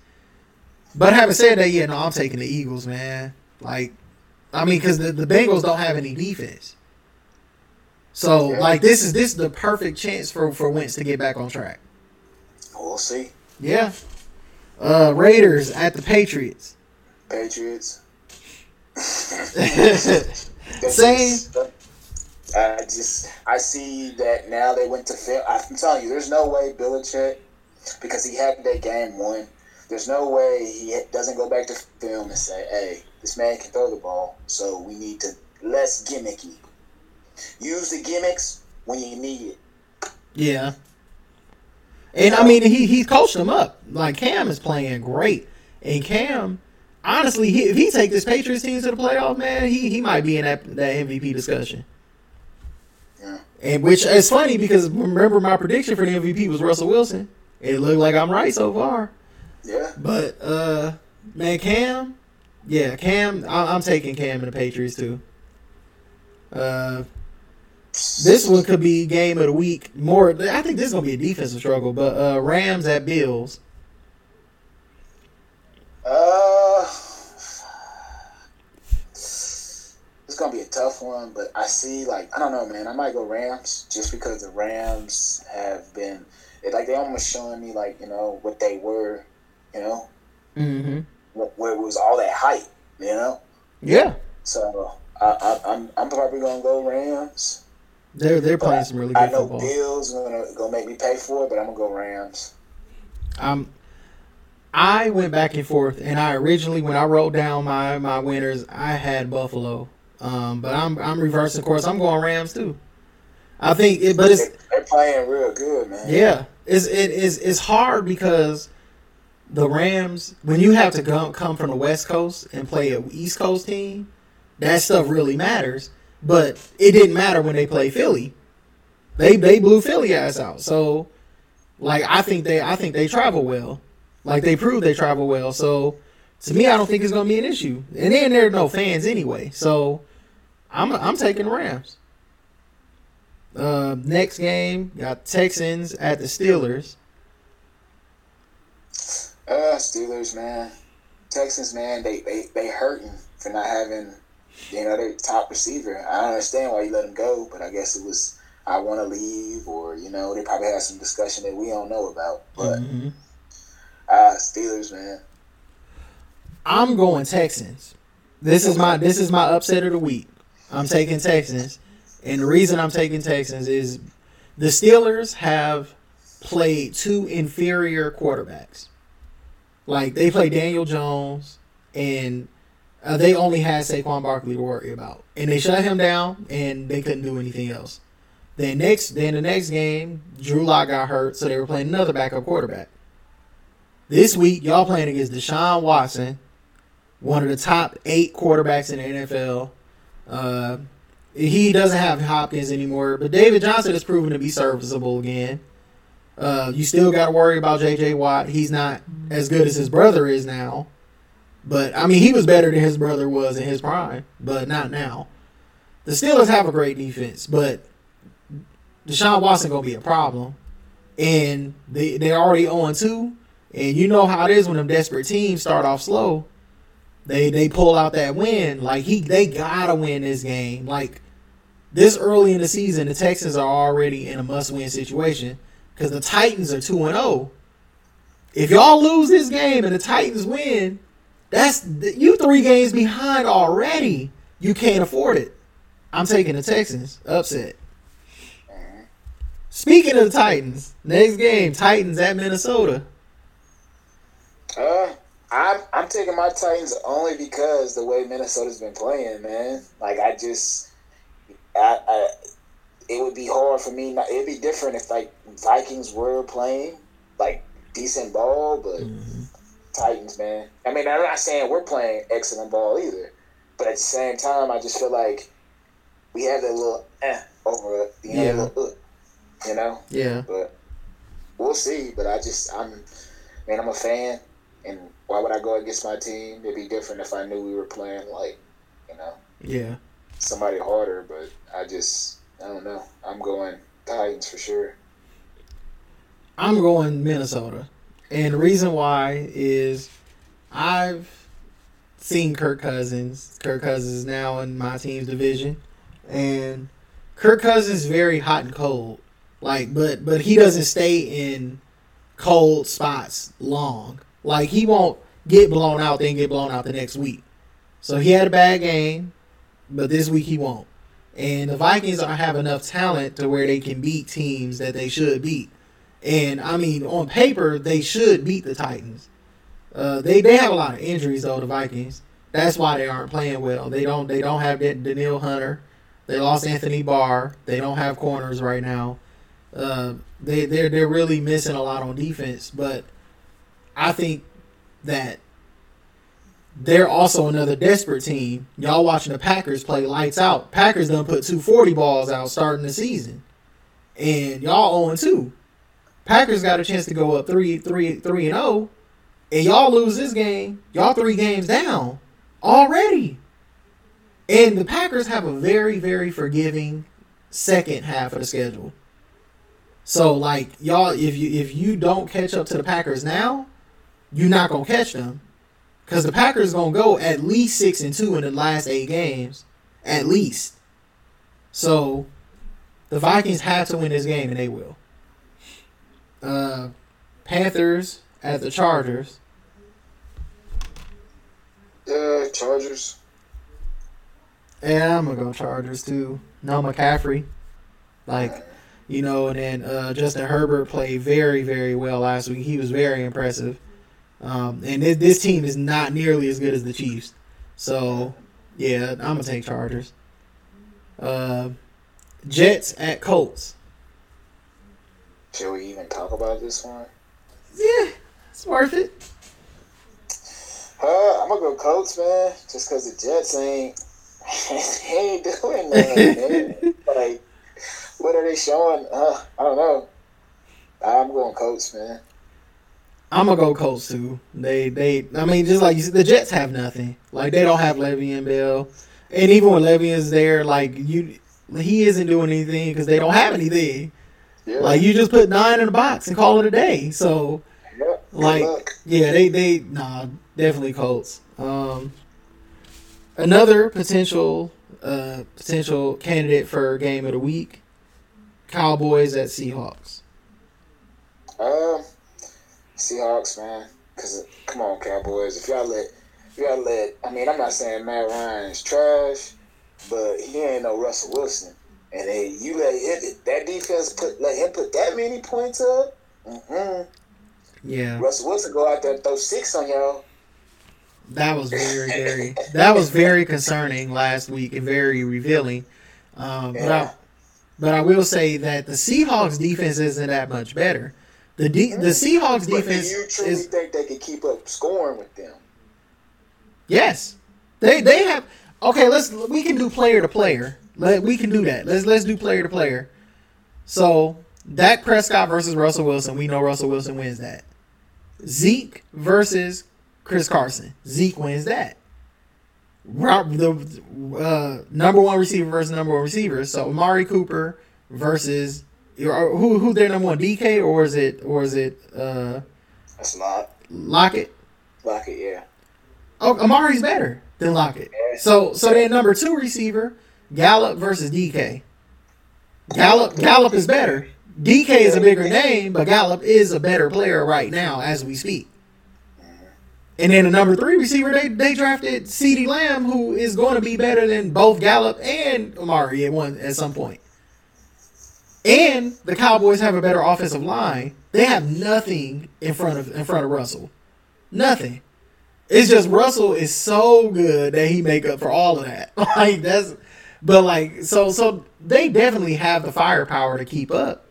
But having said that, yeah, no, I'm taking the Eagles, man. Like, I mean, because the, the Bengals don't have any defense. So, like, this is this is the perfect chance for for Wentz to get back on track. We'll see. Yeah. Uh, Raiders at the Patriots. Patriots. Same. I just I see that now they went to film. I'm telling you, there's no way Belichick, because he had that game won. There's no way he doesn't go back to film and say, "Hey, this man can throw the ball, so we need to less gimmicky. Use the gimmicks, when you need it. Yeah. And I mean, he he coached them up. Like Cam is playing great, and Cam, honestly, he, if he take this Patriots team to the playoff, man, he he might be in that that MVP discussion. Yeah. And which is funny because remember my prediction for the MVP was Russell Wilson. It looked like I'm right so far. Yeah. But uh, man, Cam, yeah, Cam, I, I'm taking Cam and the Patriots too. Uh, this one could be game of the week. More, I think this is gonna be a defensive struggle. But uh, Rams at Bills. Uh, it's gonna be a tough one, but I see like I don't know, man. I might go Rams just because the Rams have been like they almost showing me like you know what they were, you know, Mm-hmm. where it was all that hype, you know. Yeah, So I, I, I'm I'm probably gonna go Rams. they're they're But playing some really I good know football. Bills gonna gonna make me pay for it, but I'm gonna go Rams. Um, I went back and forth, and I originally when I wrote down my my winners, I had Buffalo. Um, but I'm I'm reversing course. I'm going Rams too. I think it, but it's They're playing real good, man. Yeah, it's it is it's hard because the Rams when you have to go, come from the West Coast and play a East Coast team, that stuff really matters. But it didn't matter when they played Philly. They they blew Philly ass out. So like I think they I think they travel well. Like they proved they travel well. So to me I don't think it's gonna be an issue. And then there are no fans anyway. So I'm I'm taking Rams. Uh, next game got Texans at the Steelers. Uh, Steelers, man. Texans, man, they they they hurting for not having, you know, their top receiver. I don't understand why you let him go, but I guess it was I want to leave, or you know, they probably had some discussion that we don't know about. But Mhm. uh, Steelers, man. I'm going Texans. This is my this is my upset of the week. I'm taking Texans, and the reason I'm taking Texans is the Steelers have played two inferior quarterbacks. Like they play Daniel Jones, and uh, they only had Saquon Barkley to worry about, and they shut him down, and they couldn't do anything else. Then next, then the next game, Drew Lock got hurt, so they were playing another backup quarterback. This week, y'all playing against Deshaun Watson, one of the top eight quarterbacks in the NFL. Uh, he doesn't have Hopkins anymore, but David Johnson has proven to be serviceable again. Uh, you still got to worry about J.J. Watt. He's not as good as his brother is now. But, I mean, he was better than his brother was in his prime, but not now. The Steelers have a great defense, but Deshaun Watson going to be a problem. And they, they're already on 2. And you know how it is when them desperate teams start off slow they they pull out that win. Like he they gotta win this game. Like this early in the season, the Texans are already in a must win situation because the Titans are two and zero. If y'all lose this game and the Titans win, that's you three games behind already. You can't afford it. I'm taking the Texans upset. Speaking of the Titans, next game Titans at Minnesota. Uh, I'm I'm taking my Titans only because the way Minnesota's been playing, man. Like I just, I, I it would be hard for me. Not, it'd be different if like Vikings were playing like decent ball, but Titans, man. I mean, I'm not saying we're playing excellent ball either, but at the same time, I just feel like we have that little eh over it, you know, Yeah. little, uh, you know. Yeah. But we'll see. But I just, I'm, man, I'm a fan, and why would I go against my team? It'd be different if I knew we were playing like, you know, Yeah. somebody harder. But I just, I don't know. I'm going Titans for sure. I'm going Minnesota. And the reason why is I've seen Kirk Cousins. Kirk Cousins is now in my team's division. And Kirk Cousins is very hot and cold. Like but but he doesn't stay in cold spots long. Like he won't get blown out then get blown out the next week. So he had a bad game, but this week he won't. And the Vikings are have enough talent to where they can beat teams that they should beat. And I mean, on paper, they should beat the Titans. Uh, they they have a lot of injuries though. The Vikings. That's why they aren't playing well. They don't they don't have that Danielle Hunter. They lost Anthony Barr. They don't have corners right now. Uh, they they're they're really missing a lot on defense. But I think that they're also another desperate team. Y'all watching the Packers play lights out. Packers done put two forty balls out starting the season, and y'all 0 two. Packers got a chance to go up three three three and zero, and y'all lose this game. Y'all three games down already. And the Packers have a very, very forgiving second half of the schedule. So like y'all, if you if you don't catch up to the Packers now, you're not gonna catch them. Cause the Packers gonna go at least six and two in the last eight games. At least. So the Vikings have to win this game and they will. Uh Panthers at the Chargers. Yeah, Chargers. Yeah, I'm gonna go Chargers too. No McCaffrey, like you know, and then uh, Justin Herbert played very, very well last week. He was very impressive. Um, and this, this team is not nearly as good as the Chiefs. So yeah, I'm gonna take Chargers. Uh, Jets at Colts. Should we even talk about this one? Yeah, it's worth it. Uh, I'm gonna go Colts, man. Just because the Jets ain't they ain't doing man. like, what are they showing? Uh, I don't know. I'm going Colts, man. I'm gonna go Colts too. They they I mean just like you said, the Jets have nothing. Like they don't have Le'Veon Bell, and even when Le'Veon's there, like you, he isn't doing anything because they don't have anything. Yeah. Like you just put nine in a box and call it a day. So. Like yeah, they they nah definitely Colts. Um, another potential uh potential candidate for game of the week, Cowboys at Seahawks. Um, Seahawks, man. Cause come on, Cowboys. If y'all let, if y'all let. I mean, I'm not saying Matt Ryan is trash, but he ain't no Russell Wilson. And then you let him, that defense put let him put that many points up. Mm-hmm. Yeah. Russell Wilson go out there and throw six on y'all. That was very, very. that was very concerning last week and very revealing. Um, but I, but I will say that the Seahawks defense isn't that much better. The de- the Seahawks defense. But do you truly is think they can keep up scoring with them? yes. They they have okay. Let's we can do player to player. Let we can do that. Let's let's do player to player. So Dak Prescott versus Russell Wilson. We know Russell Wilson wins that. Zeke versus Chris Carson. Zeke wins that. The uh, number one receiver versus number one receiver. So Amari Cooper versus who who their number one DK or is it or is it uh, That's not Lockett? like it, yeah. Oh, Amari's better than Lockett. So so then number two receiver Gallup versus DK. Gallup Gallup is better. DK is a bigger name, but Gallup is a better player right now as we speak. And then the number three receiver, they they drafted CeeDee Lamb, who is going to be better than both Gallup and Amari at one at some point. And the Cowboys have a better offensive line. They have nothing in front of in front of Russell. Nothing. It's just Russell is so good that he make up for all of that. Like that's but like so so they definitely have the firepower to keep up.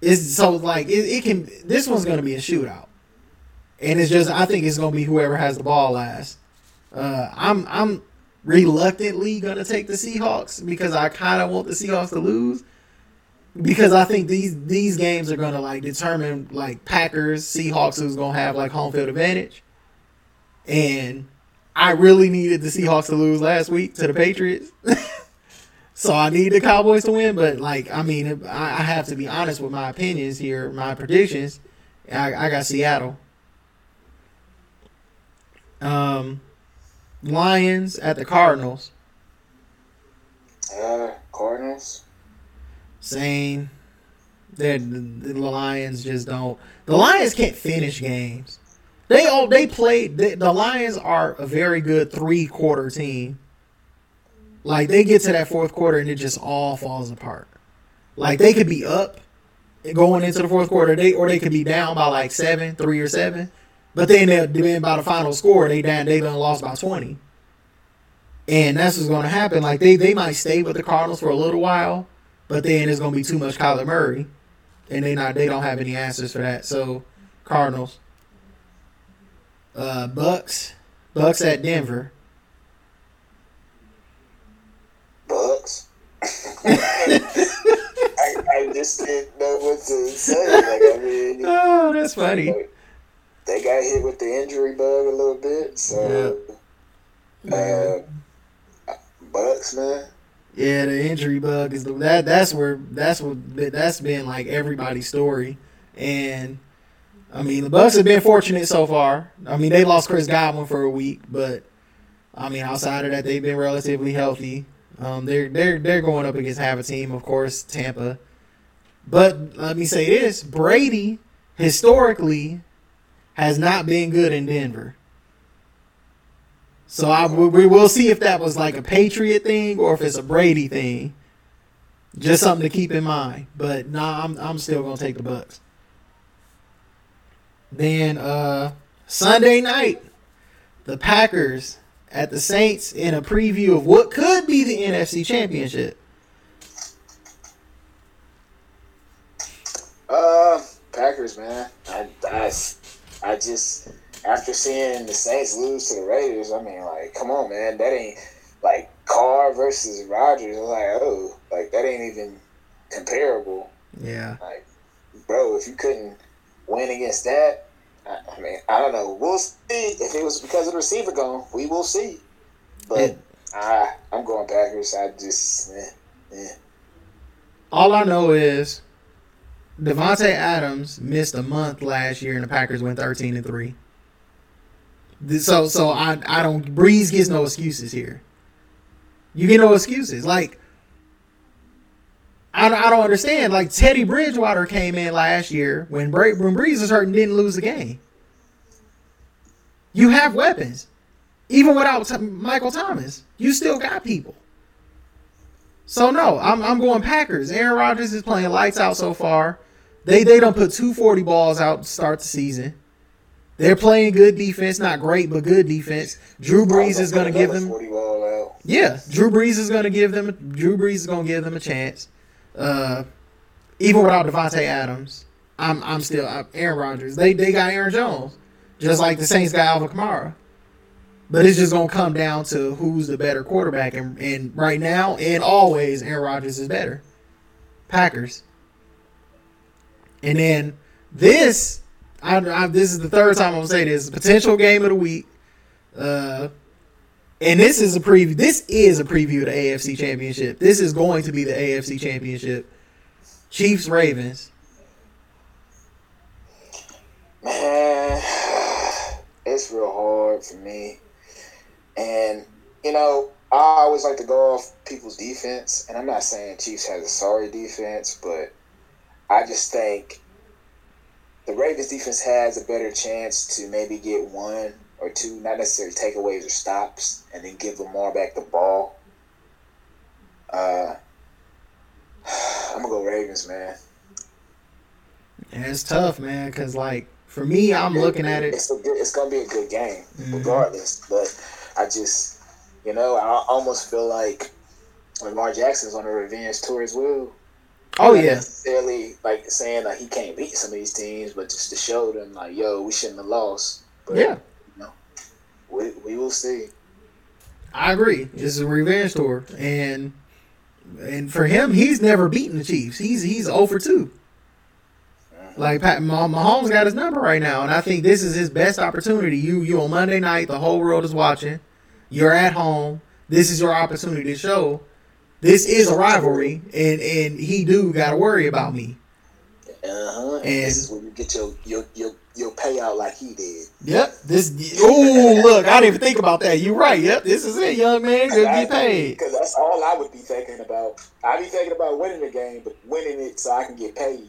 It's so like it, it can this one's gonna be a shootout. And it's just I think it's gonna be whoever has the ball last. Uh I'm I'm reluctantly gonna take the Seahawks because I kinda want the Seahawks to lose. Because I think these these games are gonna like determine like Packers, Seahawks who's gonna have like home field advantage. And I really needed the Seahawks to lose last week to the Patriots. so I need the Cowboys to win, but like I mean I, I have to be honest with my opinions here, my predictions. I, I got Seattle. Um Lions at the Cardinals. Uh, Cardinals. Same. They're, the, Lions just don't. The Lions can't finish games. They all they played. The, the Lions are a very good three quarter team. Like they get to that fourth quarter and it just all falls apart. Like they could be up going into the fourth quarter, they or they could be down by like seven, three or seven. But then they're then by the final score, they down they done lost by twenty. And that's what's going to happen. Like they they might stay with the Cardinals for a little while, but then it's going to be too much Kyler Murray, and they not they don't have any answers for that. So Cardinals, uh, Bucks, Bucks at Denver. Bucks. I, I just didn't know what to say. Like I mean, Oh, that's funny. they got hit with the injury bug a little bit, so uh, Bucks, man. Yeah, the injury bug is the, that. That's where that's what that's been like everybody's story, and I mean the Bucks have been fortunate so far. I mean they lost Chris Godwin for a week, but I mean outside of that they've been relatively healthy. Um, they're they're they're going up against half a team, of course, Tampa. But let me say this: Brady historically has not been good in Denver. So I we will see if that was like a Patriot thing or if it's a Brady thing. Just something to keep in mind. But nah, I'm I'm still gonna take the Bucks. Then uh Sunday night, the Packers at the Saints in a preview of what could be the NFC Championship. Uh, Packers, man. I, I, I just after seeing the Saints lose to the Raiders, I mean, like, come on, man, that ain't like Carr versus Rodgers. I'm like, oh, like that ain't even comparable. Yeah. Like, bro, if you couldn't win against that, I, I mean, I don't know. We'll see if it was because of the receiver gone. We will see. But Yeah. I, I'm going Packers. I just, eh, eh. All I know is Davante Adams missed a month last year and the Packers went 13 and 3. So so I I don't Brees gets no excuses here. You get no excuses. Like I don't, I don't understand. Like Teddy Bridgewater came in last year when Bra- when Brees was hurt and didn't lose the game. You have weapons, even without T- Michael Thomas. You still got people. So no, I'm I'm going Packers. Aaron Rodgers is playing lights out so far. They they don't put two forty balls out to start the season. They're playing good defense, not great, but good defense. Drew Brees is going to give them. 40 ball out. Yeah, Drew Brees is going to give them. Drew Brees is going to give them a chance. Uh, even without Davante Adams, I'm I'm still I'm Aaron Rodgers. They they got Aaron Jones, just like the Saints got Alvin Kamara. But it's just going to come down to who's the better quarterback, and, and right now and always, Aaron Rodgers is better. Packers. And then this, I, I this is the third time I'm gonna say this potential game of the week. Uh, and this is a preview. This is a preview of the AFC Championship. This is going to be the AFC Championship. Chiefs Ravens. Man, it's real hard for me. And, you know, I always like to go off people's defense. And I'm not saying Chiefs has a sorry defense, but I just think the Ravens defense has a better chance to maybe get one or two, not necessarily takeaways or stops, and then give Lamar back the ball. Uh, I'm going to go Ravens, man. And it's tough, man, because like for me, I'm looking at it. It's a good, it's gonna be a good game, Mhm. regardless. But I just, you know, I almost feel like Lamar Jackson's on a revenge tour as well. Oh Not yeah, necessarily like saying like he can't beat some of these teams, but just to show them like, yo, we shouldn't have lost. But, yeah, we we will see. I agree. This is a revenge tour, and and for him, he's never beaten the Chiefs. He's he's 0 for two. Mm-hmm. Like Pat Mah- Mahomes got his number right now, and I think this is his best opportunity. You you on Monday night, the whole world is watching. You're at home. This is your opportunity to show. This is a rivalry, and and he do got to worry about me. Uh huh. And this is when you get your your your your payout like he did. Yep. This. Oh, look, I didn't even think about that. You're right. Yep. This is it, young man. Go get paid. Because that's all I would be thinking about. I'd be thinking about winning the game, but winning it so I can get paid.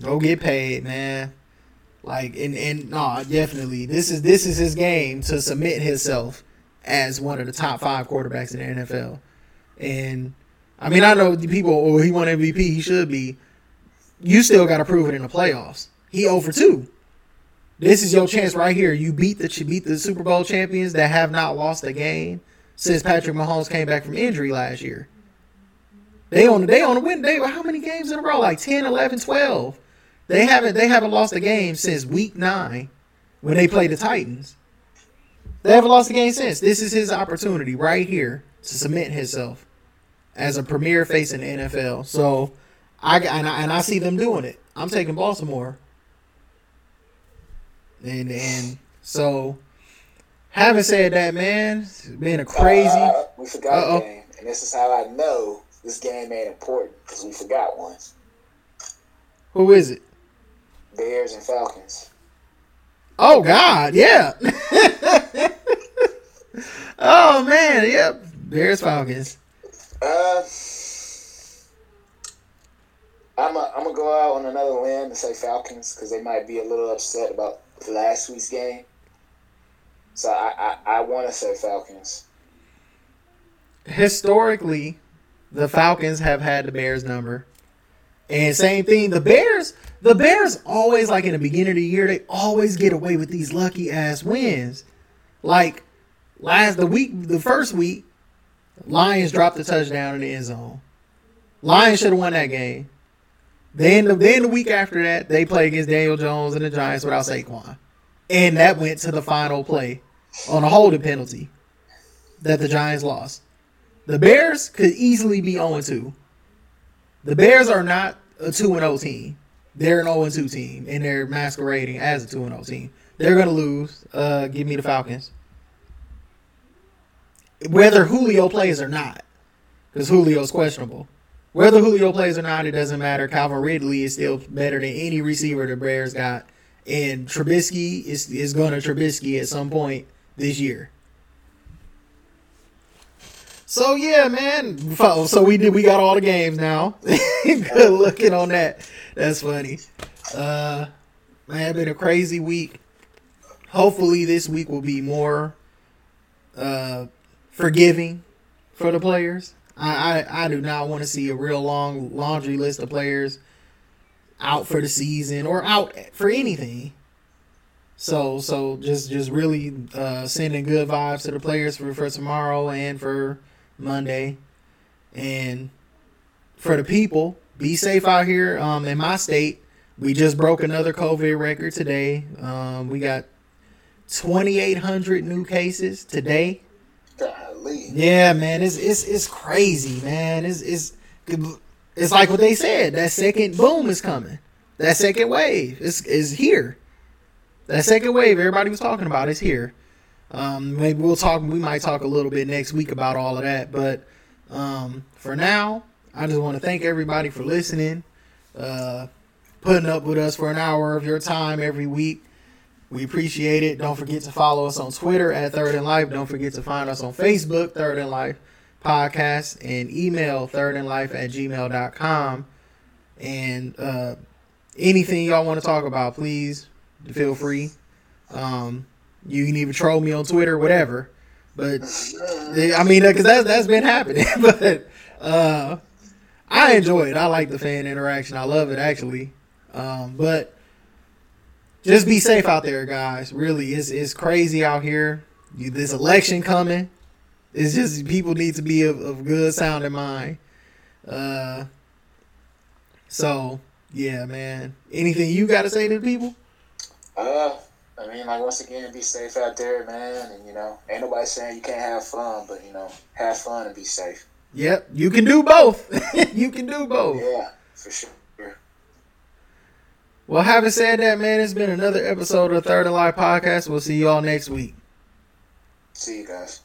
Go get paid, man. Like and and no, definitely. This is this is his game to submit himself as one of the top five quarterbacks in the NFL. And I mean, I know the people. Oh, he won MVP. He should be. You still got to prove it in the playoffs. He oh over two. This is your chance right here. You beat the you beat the Super Bowl champions that have not lost a game since Patrick Mahomes came back from injury last year. They on they on a win. They how many games in a row? Like 10, 11, 12. They haven't they haven't lost a game since week nine when they played the Titans. They haven't lost a game since. This is his opportunity right here to cement himself as a premier face in the NFL. So I and I, and I see them doing it. I'm taking Baltimore. And and so having said that, man, it's been a crazy. Uh, we forgot Uh-oh. a game, and this is how I know this game ain't important because we forgot one. Who is it? Bears and Falcons. Oh God, yeah. oh man, yep. Bears Falcons. Uh, I'm a, I'm gonna go out on another limb and say Falcons because they might be a little upset about last week's game. So I I, I want to say Falcons. Historically, the Falcons have had the Bears number. And same thing, the Bears, the Bears always like in the beginning of the year, they always get away with these lucky ass wins. Like last the week, the first week, Lions dropped the touchdown in the end zone. Lions should have won that game. Then the then the week after that, they play against Daniel Jones and the Giants without Saquon. And that went to the final play on a holding penalty that the Giants lost. The Bears could easily be 0 2. The Bears are not a 2 0 team. They're an 0 2 team, and they're masquerading as a 2 0 team. They're going to lose. Uh, give me the Falcons. Whether Julio plays or not, because Julio's questionable. Whether Julio plays or not, it doesn't matter. Calvin Ridley is still better than any receiver the Bears got. And Trubisky is, is going to Trubisky at some point this year. So yeah, man. So we did. We got all the games now. Good looking on that. That's funny. Uh, man, been a crazy week. Hopefully, this week will be more uh forgiving for the players. I I, I do not want to see a real long laundry list of players out for the season or out for anything. So so just just really uh, sending good vibes to the players for, for tomorrow and for Monday, and for the people, be safe out here. Um, in my state, we just broke another COVID record today. Um, we got 2,800 new cases today. Yeah, man, it's it's it's crazy, man. It's it's it's like what they said. That second boom is coming. That second wave is is here. That second wave everybody was talking about is here. Um, maybe we'll talk. We might talk a little bit next week about all of that. But um, for now, I just want to thank everybody for listening, uh, putting up with us for an hour of your time every week. We appreciate it. Don't forget to follow us on Twitter at Third and Life. Don't forget to find us on Facebook, Third and Life Podcast, and email Third and Life at gmail.com. And uh, anything y'all want to talk about, please feel free. Um, you can even troll me on Twitter, whatever. But I mean, because that's that's been happening. but uh, I enjoy it. I like the fan interaction. I love it actually. Um, but just be safe out there, guys. Really, it's it's crazy out here. You, this election coming. It's just people need to be of, of good sound in mind. Uh, so yeah, man. Anything you got to say to the people? Uh, I mean, like once again, be safe out there, man. And you know, ain't nobody saying you can't have fun, but you know, have fun and be safe. Yep, you can do both. you can do both. Yeah, for sure. Well, having said that, man, it's been another episode of Third and Life Podcast. We'll see you all next week. See you guys.